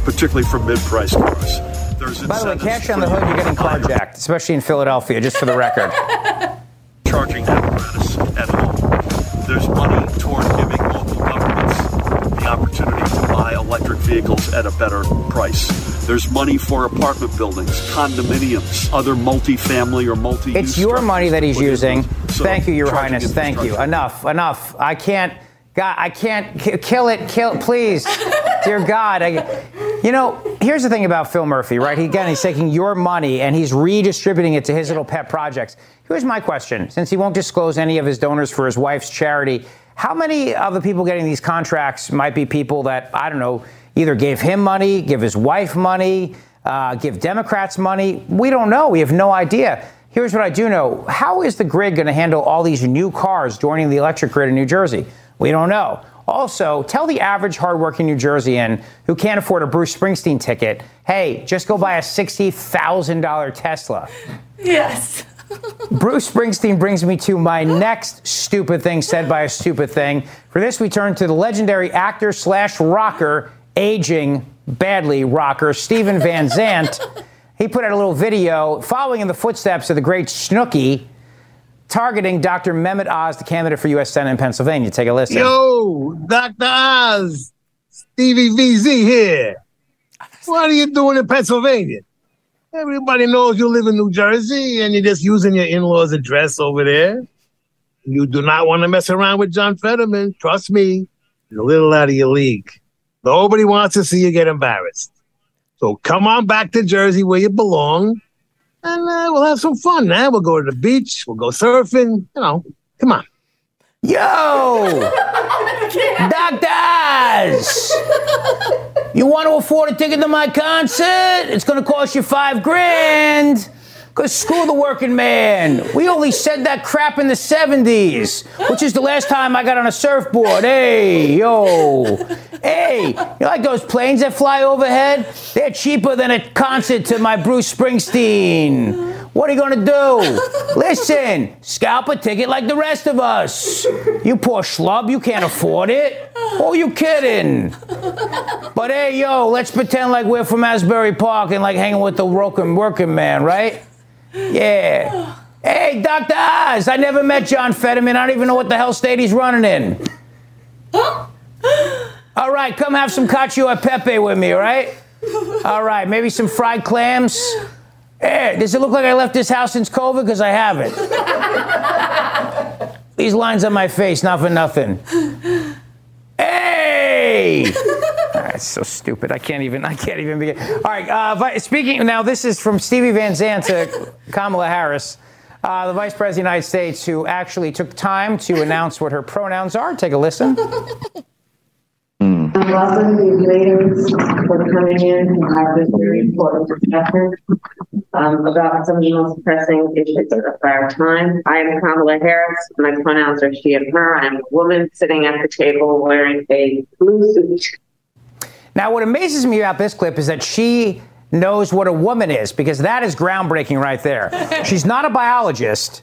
S22: particularly for mid-price cars. There's
S3: By the way, cash on the hood, you're getting carjacked, especially in Philadelphia, just for the record.
S22: charging apparatus at home. There's money toward giving local governments the opportunity to buy electric vehicles at a better price. There's money for apartment buildings, condominiums, other multifamily or multi.
S3: It's your money that he's using. Thank you, Your Highness. Thank you. Enough. Enough. I can't. God, I can't kill it. Kill, please, dear God. I, you know, here's the thing about Phil Murphy, right? He, again, he's taking your money and he's redistributing it to his little pet projects. Here's my question: Since he won't disclose any of his donors for his wife's charity, how many of the people getting these contracts might be people that I don't know, either gave him money, give his wife money, uh, give Democrats money? We don't know. We have no idea. Here's what I do know. How is the grid going to handle all these new cars joining the electric grid in New Jersey? We don't know. Also, tell the average hardworking New Jerseyan who can't afford a Bruce Springsteen ticket, hey, just go buy a $60,000 Tesla.
S14: Yes.
S3: Bruce Springsteen brings me to my next stupid thing said by a stupid thing. For this, we turn to the legendary actor slash rocker, aging badly rocker, Stephen Van Zandt. He put out a little video following in the footsteps of the great Snooki, targeting Dr. Mehmet Oz, the candidate for U.S. Senate in Pennsylvania. Take a listen.
S23: Yo, Dr. Oz, Stevie VZ here. What are you doing in Pennsylvania? Everybody knows you live in New Jersey and you're just using your in law's address over there. You do not want to mess around with John Fetterman. Trust me, you're a little out of your league. Nobody wants to see you get embarrassed. So come on back to Jersey where you belong and uh, we'll have some fun. Now we'll go to the beach, we'll go surfing. You know, come on.
S3: Yo! Doctors! You want to afford a ticket to my concert? It's going to cost you five grand. Because screw the working man. We only said that crap in the 70s, which is the last time I got on a surfboard. Hey, yo. Hey, you like those planes that fly overhead? They're cheaper than a concert to my Bruce Springsteen. What are you gonna do? Listen, scalp a ticket like the rest of us. You poor schlub, you can't afford it. Oh, you kidding? But hey, yo, let's pretend like we're from Asbury Park and like hanging with the working working man, right? Yeah. Hey, Dr. Oz, I never met John Fetterman. I don't even know what the hell state he's running in. All right, come have some cacio e pepe with me, all right? All right, maybe some fried clams. Hey, does it look like I left this house since COVID? Because I haven't. These lines on my face, not for nothing. Hey! That's so stupid. I can't even. I can't even begin. All right. Uh, speaking now, this is from Stevie Van Zandt to Kamala Harris, uh, the Vice President of the United States, who actually took time to announce what her pronouns are. Take a listen.
S24: Welcome these ladies for coming in to have this very important discussion um, about some of the most pressing issues of our time. I am Kamala Harris. My pronouns are she and her. I'm a woman sitting at the table wearing a blue suit.
S3: Now, what amazes me about this clip is that she knows what a woman is because that is groundbreaking right there. She's not a biologist.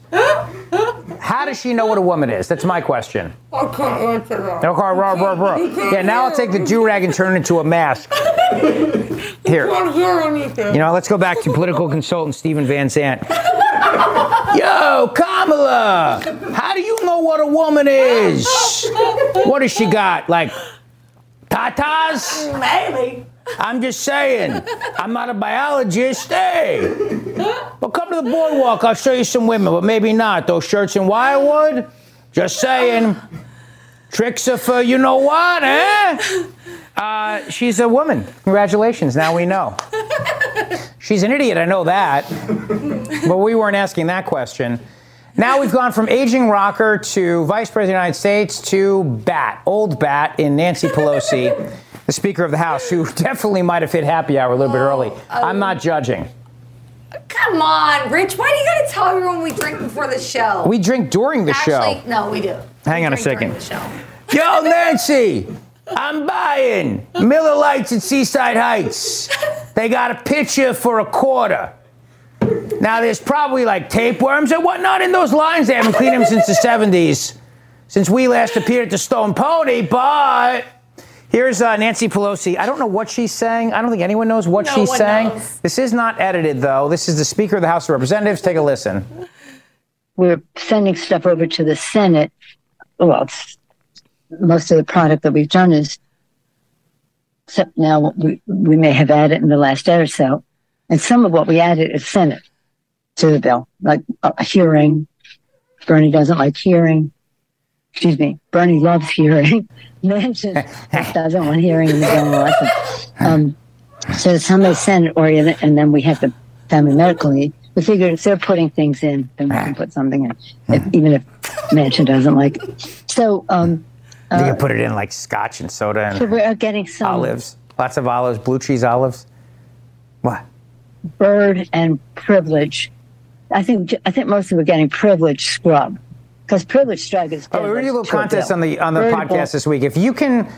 S3: How does she know what a woman is? That's my question.
S24: I can't answer that.
S3: Okay, rah, rah, rah. Yeah, now I'll take the do rag and turn it into a mask. Here.
S24: can't hear anything.
S3: You know, let's go back to political consultant Stephen Van Zandt. Yo, Kamala, how do you know what a woman is? What has she got? Like tatas?
S24: Maybe.
S3: I'm just saying. I'm not a biologist. Hey. Well, come to the boardwalk. I'll show you some women, but maybe not. Those shirts in Wildwood? Just saying. Tricks are for you know what, eh? Uh, she's a woman. Congratulations. Now we know. She's an idiot. I know that. But we weren't asking that question. Now we've gone from aging rocker to Vice President of the United States to Bat, old Bat in Nancy Pelosi, the Speaker of the House, who definitely might have hit happy hour a little bit early. I'm not judging.
S14: Come on, Rich. Why do you gotta tell everyone we drink before the show?
S3: We drink during the
S14: Actually,
S3: show.
S14: no, we do.
S3: Hang on a second.
S14: during the show.
S3: Yo, Nancy, I'm buying Miller Lights at Seaside Heights. They got a pitcher for a quarter. Now, there's probably like tapeworms and whatnot in those lines. They haven't cleaned them since the 70s, since we last appeared at the Stone Pony. But here's uh, Nancy Pelosi. I don't know what she's saying. I don't think anyone knows what
S14: No
S3: she's
S14: one
S3: saying.
S14: knows.
S3: This is not edited, though. This is the Speaker of the House of Representatives. Take a listen.
S25: we're sending stuff over to the Senate. Well, it's, most of the product that we've done is, except now we, we may have added in the last day or so, and some of what we added is Senate to the bill, like a, hearing. Bernie doesn't like hearing. Excuse me, Bernie loves hearing. Manchin doesn't want hearing in the general election. Um, so some is Senate oriented, and then we have the family medical need. We figure if they're putting things in, then we can put something in, if, even if Manchin doesn't like it. So, um,
S3: you
S25: uh,
S3: can put it in like scotch and soda and
S25: so we're getting some
S3: olives. Lots of olives, blue cheese olives. What?
S25: Byrd and privilege. I think I think mostly we're getting privileged scrub because privilege strike is.
S3: Oh, we're gonna do a little contest on the on the
S25: Bird
S3: podcast
S25: ball-
S3: this week. If you can,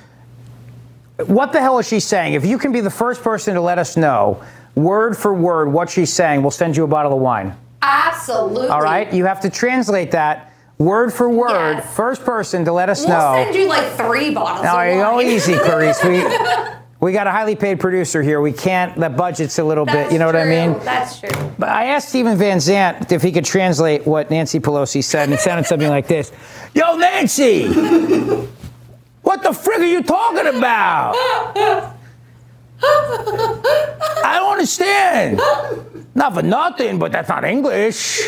S3: what the hell is she saying? If you can be the first person to let us know word for word what she's saying, we'll send you a bottle of wine.
S14: Absolutely.
S3: All right, you have to translate that word for word. First person to let us know.
S14: We'll send you like three bottles.
S3: No,
S14: of
S3: you go
S14: wine.
S3: easy, Clarice. We we got a highly paid producer here. We can't. The budget's a little bit. You know what I mean?
S14: That's true.
S3: But I asked Stephen Van Zandt if he could translate what Nancy Pelosi said, and it sounded something like this Yo, Nancy! What the frig are you talking about? I don't understand. Not for nothing, but that's not English.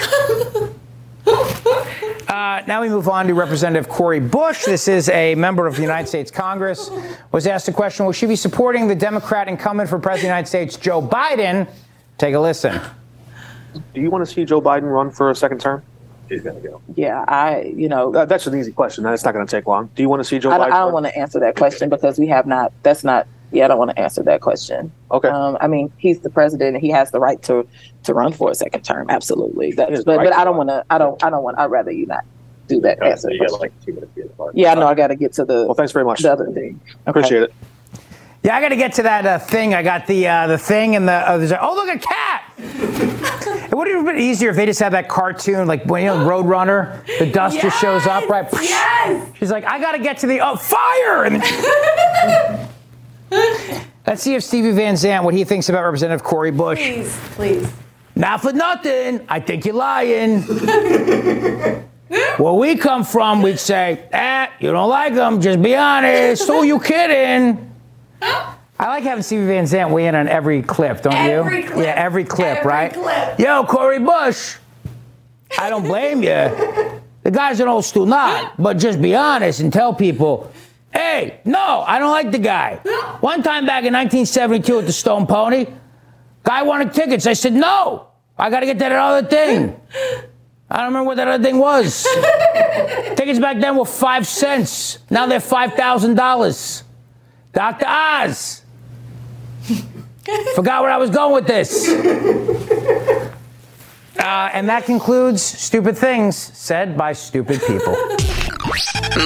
S3: Uh, now we move on to Representative Cori Bush. This is a member of the United States Congress. Was asked a question: Will she be supporting the Democrat incumbent for President of the United States, Joe Biden? Take a listen.
S26: Do you want to see Joe Biden run for a second term? He's going to go.
S27: Yeah, I, you know,
S26: That, that's an easy question. That's not going to take long. Do you want to see Joe
S27: I,
S26: Biden?
S27: don't- I don't
S26: run?
S27: want to answer that question because we have not. That's not. Yeah, I don't want to answer that question.
S26: Okay.
S27: Um, I mean, he's the president and he has the right to to run for a second term. Absolutely. That,
S26: has
S27: but
S26: right
S27: but I don't want to. I don't. I don't want. I'd rather you not do that. answer. the
S26: you got like two minutes to get apart.
S27: yeah, I know. I got to get to the.
S26: Well, thanks very much.
S27: The other thing. Okay.
S26: Appreciate it.
S3: Yeah, I got to get to that uh, thing. I got the uh, the thing and the uh, there's a, oh look a cat. It would have been easier if they just had that cartoon, like when you know Roadrunner, the dust just shows up, right?
S14: Yes.
S3: She's like, I gotta get to the oh, fire. And Let's see if Stevie Van Zandt what he thinks about Representative Cori Bush.
S14: Please, please.
S3: Not for nothing. I think you're lying. Where we come from, we'd say, eh, you don't like him, just be honest. Who you kidding? I like having Stevie Van Zandt weigh in on every clip, don't
S14: Every
S3: you?
S14: clip.
S3: Yeah, every clip,
S14: Every
S3: right?
S14: clip.
S3: Yo, Cori Bush. I don't blame you. The guy's an old stool knot, but just be honest and tell people, hey, no, I don't like the guy. One time back in 1972 at the Stone Pony, guy wanted tickets. I said, no, I got to get that other thing. I don't remember what that other thing was. tickets back then were five cents. Now they're $5,000. Dr. Oz. Forgot where I was going with this. Uh, and that concludes Stupid Things Said by Stupid People.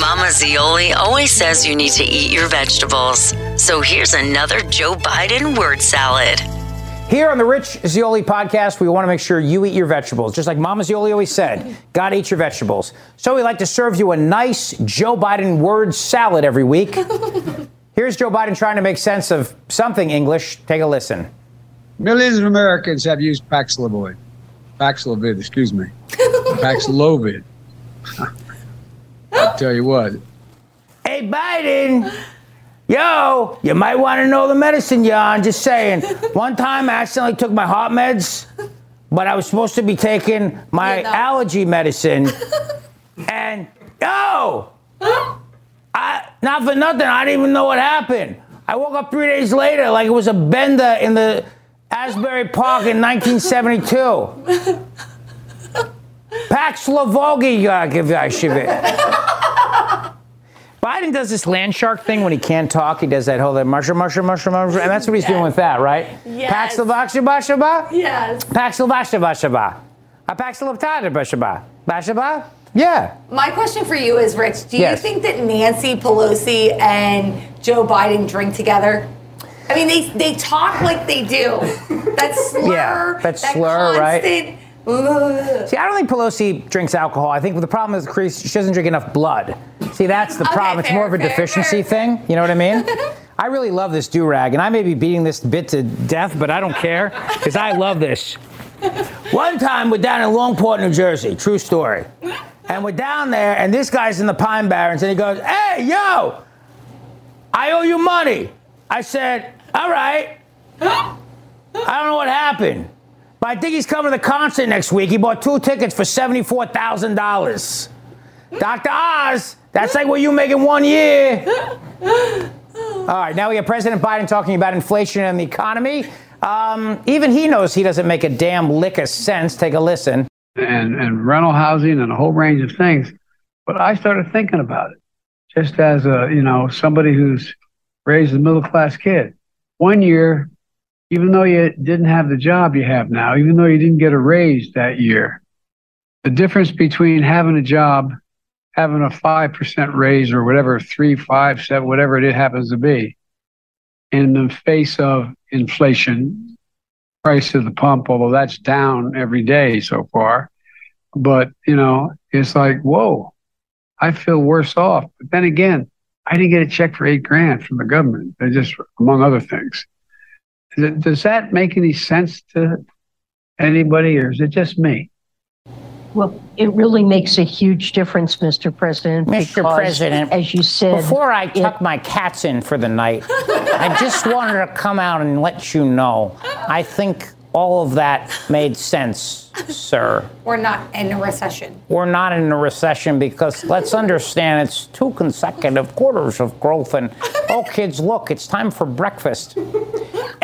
S1: Mama Zeoli always says you need to eat your vegetables. So here's another Joe Biden word salad.
S3: Here on the Rich Zeoli podcast, we want to make sure you eat your vegetables. Just like Mama Zeoli always said, gotta eat your vegetables. So we like to serve you a nice Joe Biden word salad every week. Here's Joe Biden trying to make sense of something English. Take a listen.
S28: Millions of Americans have used Paxlovid. Paxlovid, excuse me. Paxlovid. I'll tell you what.
S3: Hey, Biden. Yo, you might want to know the medicine you're on. Just saying. One time I accidentally took my heart meds, but I was supposed to be taking my allergy medicine. And, yo, I, not for nothing, I didn't even know what happened. I woke up three days later like it was a bender in the Asbury Park in 1972. Paxlovogi, give I should be. Biden does this land shark thing when he can't talk. He does that whole that mushroom, mushroom, mushroom, mushroom, and that's what he's doing with that, right?
S14: Yes.
S3: Paxlovoxabashaba?
S14: Yes.
S3: Paxlovoxabashaba. A Paxlovoxabashaba. Bashaba? Bashaba? Yeah.
S14: My question for you is, Rich, do
S3: Yes.
S14: you think that Nancy Pelosi and Joe Biden drink together? I mean, they they talk like they do. That slur,
S3: Yeah, that slur, right?
S14: constant, Ugh.
S3: See, I don't think Pelosi drinks alcohol. I think the problem is Chris, she doesn't drink enough blood. See, that's the
S14: Okay,
S3: problem. It's more of a
S14: fair,
S3: deficiency thing. You know what I mean? I really love this do rag, and I may be beating this bit to death, but I don't care because I love this. One time we're down in Longport, New Jersey. True story. And we're down there, and this guy's in the Pine Barrens, and he goes, "Hey, yo, I owe you money." I said, "All right." I don't know what happened, but I think he's coming to the concert next week. He bought two tickets for seventy-four thousand dollars. Dr. Oz, that's like what you make in one year. All right, now we have President Biden talking about inflation and the economy. Um, even he knows he doesn't make a damn lick of sense. Take a listen.
S29: and, and rental housing and a whole range of things. But I started thinking about it just as a, you know, somebody who's raised a middle class kid. One year, even though you didn't have the job you have now, even though you didn't get a raise that year, the difference between having a job, having a 5% raise or whatever, three, five, seven, whatever it happens to be, in the face of inflation, price of the pump, although that's down every day so far. But, you know, it's like, whoa, I feel worse off. But then again, I didn't get a check for eight grand from the government, just among other things. Does that make any sense to anybody, or is it just me?
S30: Well, it really makes a huge difference, Mr. President.
S3: Mr.
S30: because,
S3: President,
S30: as you said,
S3: Before I tuck my cats in for the night, I just wanted to come out and let you know I think all of that made sense, sir.
S14: We're not in a recession.
S3: We're not in a recession because let's understand it's two consecutive quarters of growth. And oh, kids, look, it's time for breakfast.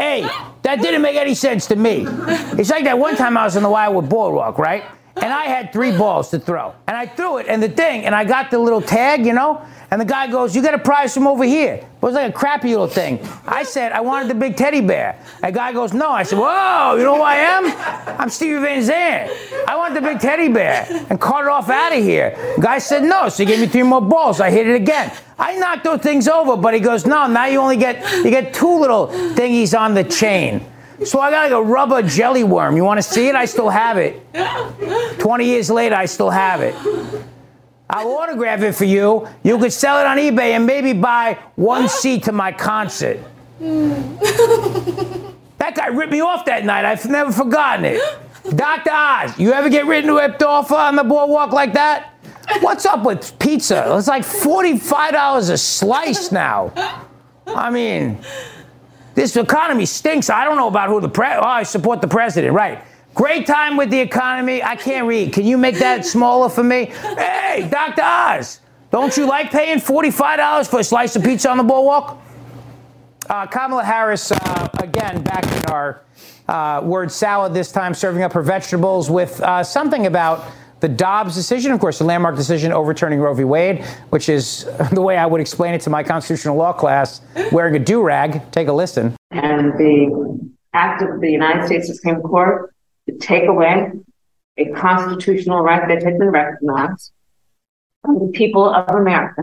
S3: Hey, that didn't make any sense to me. It's like that one time I was in the Wildwood Boardwalk, right? And I had three balls to throw. And I threw it, and the thing, and I got the little tag, you know? And the guy goes, You got a prize from over here. It was like a crappy little thing. I said, I wanted the big teddy bear. The guy goes, No. I said, Whoa, you know who I am? I'm Stevie Van Zandt. I want the big teddy bear and cart it off out of here. The guy said, No. So he gave me three more balls. I hit it again. I knocked those things over, but he goes, No, now you only get you get two little thingies on the chain. So I got like a rubber jelly worm. You want to see it? I still have it. 20 years later, I still have it. I'll autograph it for you. You could sell it on eBay and maybe buy one seat to my concert. That guy ripped me off that night. I've never forgotten it. Dr. Oz, you ever get ripped off uh, on the boardwalk like that? What's up with pizza? It's like $45 a slice now. I mean, this economy stinks. I don't know about who the pre. Oh, I support the president. Right. Great time with the economy. I can't read. Can you make that smaller for me? Hey, Dr. Oz, don't you like paying $45 for a slice of pizza on the boardwalk? Uh, Kamala Harris, uh, again, back in our uh, word salad this time, serving up her vegetables with uh, something about the Dobbs decision, of course, the landmark decision overturning Roe v. Wade, which is the way I would explain it to my constitutional law class, wearing a do rag. Take a listen.
S24: and the act of the United States Supreme Court to take away a constitutional right that had been recognized from the people of America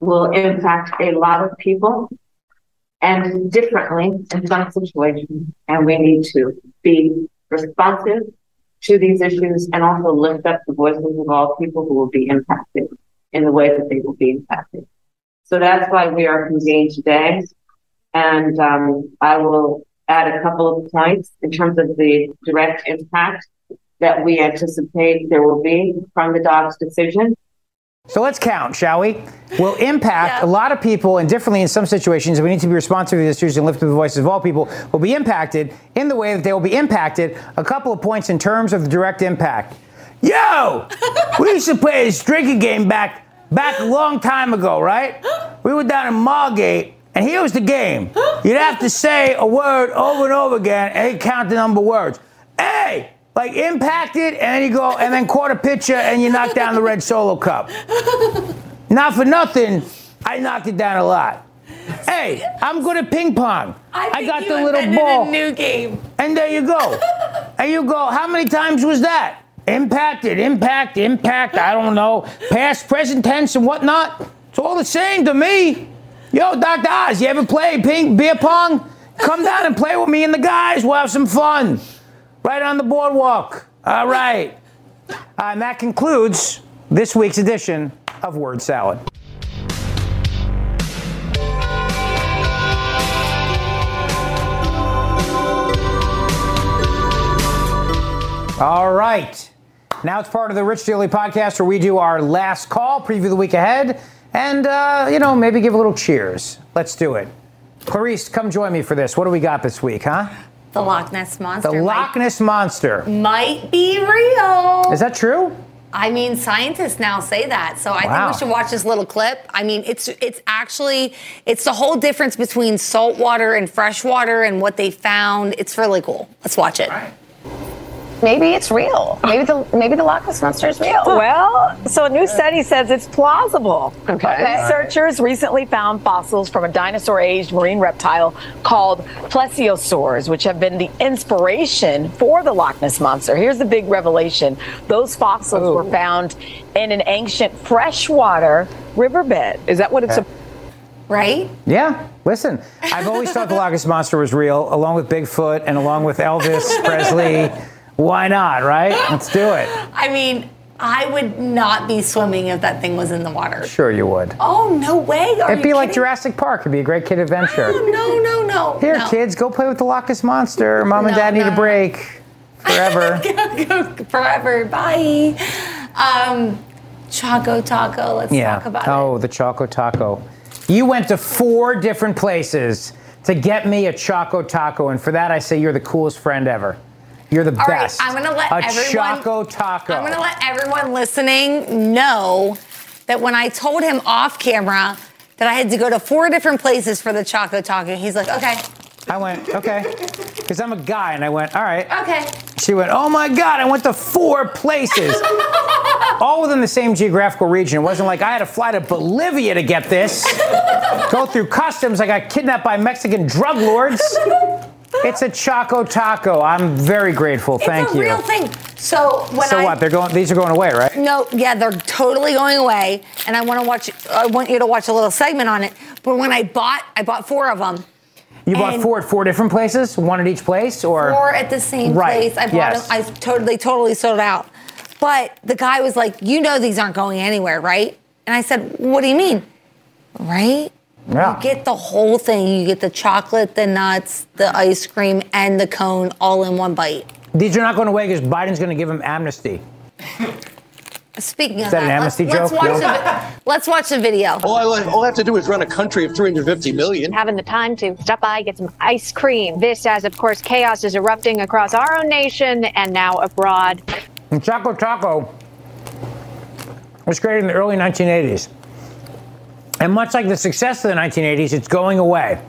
S24: will impact a lot of people and differently in some situations. And we need to be responsive to these issues and also lift up the voices of all people who will be impacted in the way that they will be impacted. So that's why we are convened today. And um, I will add a couple of points in terms of the direct impact that we anticipate there will be from the Dobbs decision.
S3: So let's count, shall we? Will impact a lot of people, and differently in some situations. We need to be responsive to these issues and lift up the voices of all people. Will be impacted in the way that they will be impacted. A couple of points in terms of the direct impact. Yo, we used to play this drinking game back back a long time ago, right? We were down in Margate, and here was the game. You'd have to say a word over and over again, and count the number of words. Hey, like impacted, and then you go, and then caught a pitcher, and you knock down the red solo cup. Not for nothing, I knocked it down a lot. Hey, I'm good at ping pong. I, got the little ball.
S14: new game.
S3: And there you go. and you go, how many times was that? Impacted, impact, impact, I don't know. Past, present tense, and whatnot. It's all the same to me. Yo, Dr. Oz, you ever play ping beer pong? Come down and play with me and the guys. We'll have some fun. Right on the boardwalk. All right. Uh, and that concludes this week's edition of Word Salad. All right. Now it's part of the Rich Zeoli podcast where we do our last call, preview the week ahead, and, uh, you know, maybe give a little cheers. Let's do it. Clarice, come join me for this. What do we got this week, huh?
S14: The Loch Ness monster.
S3: The Loch Ness Monster.
S14: might, might be real.
S3: Is that true?
S14: I mean, scientists now say that. So I
S3: Wow.
S14: think we should watch this little clip. I mean, it's it's actually it's the whole difference between salt water and fresh water and what they found. It's really cool. Let's watch it.
S31: Maybe it's real. Maybe the maybe the Loch Ness monster is real.
S32: Well, so a new study says it's plausible.
S31: Okay.
S32: Researchers recently found fossils from a dinosaur-aged marine reptile called plesiosaurs, which have been the inspiration for the Loch Ness monster. Here's the big revelation: those fossils were found in an ancient freshwater riverbed. Is that what it's?
S3: Okay.
S14: Right?
S3: Yeah. Listen, I've always thought the Loch Ness Monster was real, along with Bigfoot and along with Elvis Presley. Why not, right? Let's do it.
S14: I mean, I would not be swimming if that thing was in the water.
S3: Sure, you would.
S14: Oh no way! Are
S3: It'd be like
S14: kidding?
S3: Jurassic Park. It'd be a great kid adventure.
S14: Oh, no, no, no.
S3: Here,
S14: no.
S3: kids, go play with the Loch Ness Monster. Mom and
S14: No,
S3: Dad need
S14: no.
S3: a break forever.
S14: Forever. Bye. Um, Choco Taco. Let's
S3: yeah.
S14: talk about it.
S3: oh, the Choco Taco. You went to four different places to get me a Choco Taco, and for that, I say you're the coolest friend ever. You're the
S14: All right,
S3: best.
S14: I'm gonna let
S3: a
S14: everyone-
S3: Choco Taco.
S14: I'm going to let everyone listening know that when I told him off camera that I had to go to four different places for the Choco Taco, he's like, okay,
S3: I went, okay. Because I'm a guy, and I went, all right.
S14: okay.
S3: She went, oh my God, I went to four places. All within the same geographical region. It wasn't like I had to fly to Bolivia to get this. Go through customs. I got kidnapped by Mexican drug lords. It's a Choco Taco. I'm very grateful. Thank you.
S14: it's a real thing. So when
S3: so
S14: I
S3: what? They're going. These are going away, right?
S14: No, yeah, they're totally going away, and I want to watch. I want you to watch a little segment on it. But when I bought, I bought four of them,
S3: You bought four at four different places, one at each place, or
S14: Four at the same
S3: Right,
S14: place. I bought
S3: yes.
S14: them. I totally, totally sold out. But the guy was like, "You know these aren't going anywhere, right?" And I said, "What do you mean?" Right?
S3: Yeah.
S14: You get the whole thing. You get the chocolate, the nuts, the ice cream, and the cone all in one bite.
S3: These are not going away because Biden's going to give them amnesty.
S14: Speaking
S3: Is
S14: of
S3: that
S14: that,
S3: an
S14: let's,
S3: amnesty
S14: let's
S3: joke?
S14: watch
S3: No.
S14: the, let's watch the video.
S33: All I, all I have to do is run a country of 350 million.
S34: Having the time to stop by, get some ice cream. This, as of course, chaos is erupting across our own nation and now abroad.
S3: And Choco Taco was created in the early 1980s. And much like the success of the 1980s, it's going away.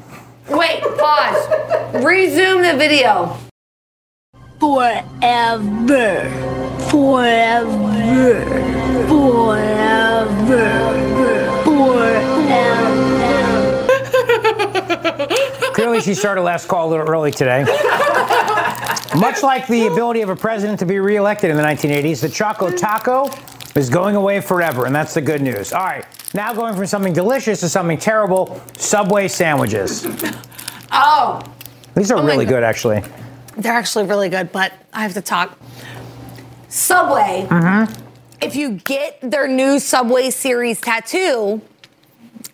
S14: Wait, pause. Resume the video.
S35: Forever. Forever. Forever. Forever.
S3: Clearly, she started last call a little early today. Much like the ability of a president to be reelected in the 1980s, the Choco Taco is going away forever, and that's the good news. All right, now going from something delicious to something terrible Subway sandwiches.
S14: Oh,
S3: These are
S14: Oh
S3: really good, actually.
S14: they're actually really good, but I have to talk. Subway.
S3: Mm-hmm.
S14: If you get their new Subway series tattoo,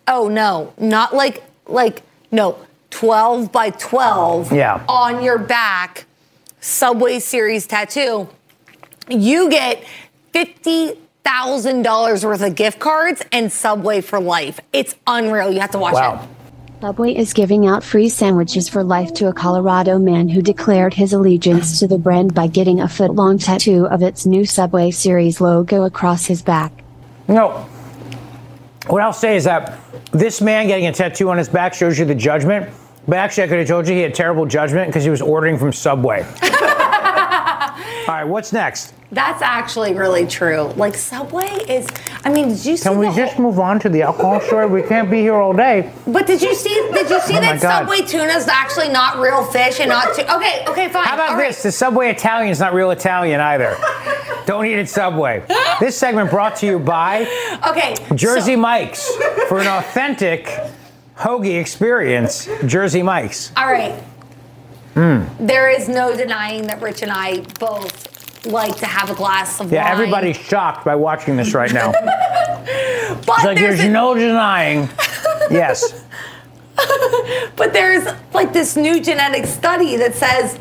S14: oh no, not like like no, 12 by 12
S3: Yeah.
S14: on your back Subway series tattoo. You get $50,000 worth of gift cards and Subway for life. It's unreal. You have to watch it.
S36: Subway is giving out free sandwiches for life to a Colorado man who declared his allegiance to the brand by getting a foot long tattoo of its new Subway series logo across his back.
S3: No. What I'll say is that this man getting a tattoo on his back shows you the judgment. But actually, I could have told you he had terrible judgment because he was ordering from Subway. All right, what's next?
S14: That's actually really true. Like Subway is, I mean, did you see
S3: Can we just move on to the alcohol story? We can't be here all day.
S14: But did you see? Did you see
S3: Oh
S14: that Subway tuna is actually not real fish and not? Tu- okay, okay, fine.
S3: How about
S14: All right.
S3: this? The Subway Italian is not real Italian either. Don't eat at Subway. This segment brought to you by
S14: Okay.
S3: Jersey Mike's for an authentic hoagie experience. Jersey Mike's.
S14: All right.
S3: Mm.
S14: There is no denying that Rich and I both like to have a glass of
S3: Yeah,
S14: wine.
S3: Yeah, everybody's shocked by watching this right now.
S14: But
S3: like
S14: there's,
S3: there's no denying. Yes.
S14: but there's like this new genetic study that says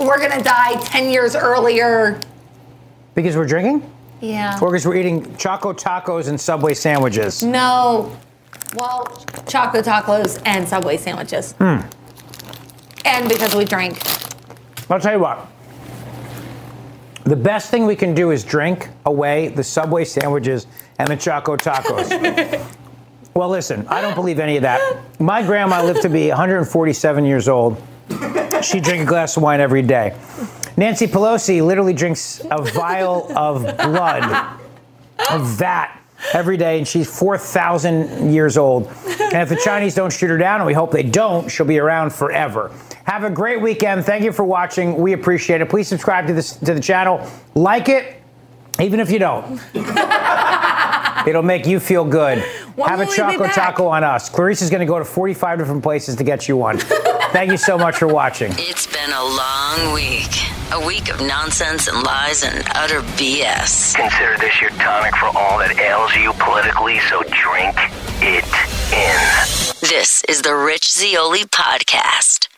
S14: we're gonna die ten years earlier.
S3: Because we're drinking?
S14: Yeah.
S3: Or because we're eating Choco Tacos and Subway sandwiches?
S14: No. Well, choco tacos and Subway sandwiches,
S3: Hmm.
S14: And because we drank.
S3: I'll tell you what. The best thing we can do is drink away the Subway sandwiches and the Choco Tacos. well, listen, I don't believe any of that. My grandma lived to be 147 years old. She drank a glass of wine every day. Nancy Pelosi literally drinks a vial of blood, of that, every day, and she's 4,000 years old. And if the Chinese don't shoot her down, and we hope they don't, she'll be around forever. Have a great weekend. Thank you for watching. We appreciate it. Please subscribe to this to the channel. Like it, even if you don't. It'll make you feel good.
S1: When
S3: Have a
S1: will
S3: Choco? Taco on us. Clarice's going to go to 45 different places to get you one. Thank you so much for watching.
S1: It's been a long week. A week of nonsense and lies and utter BS.
S2: Consider this your tonic for all that ails you politically, so drink it in.
S1: This is the Rich Zeoli Podcast.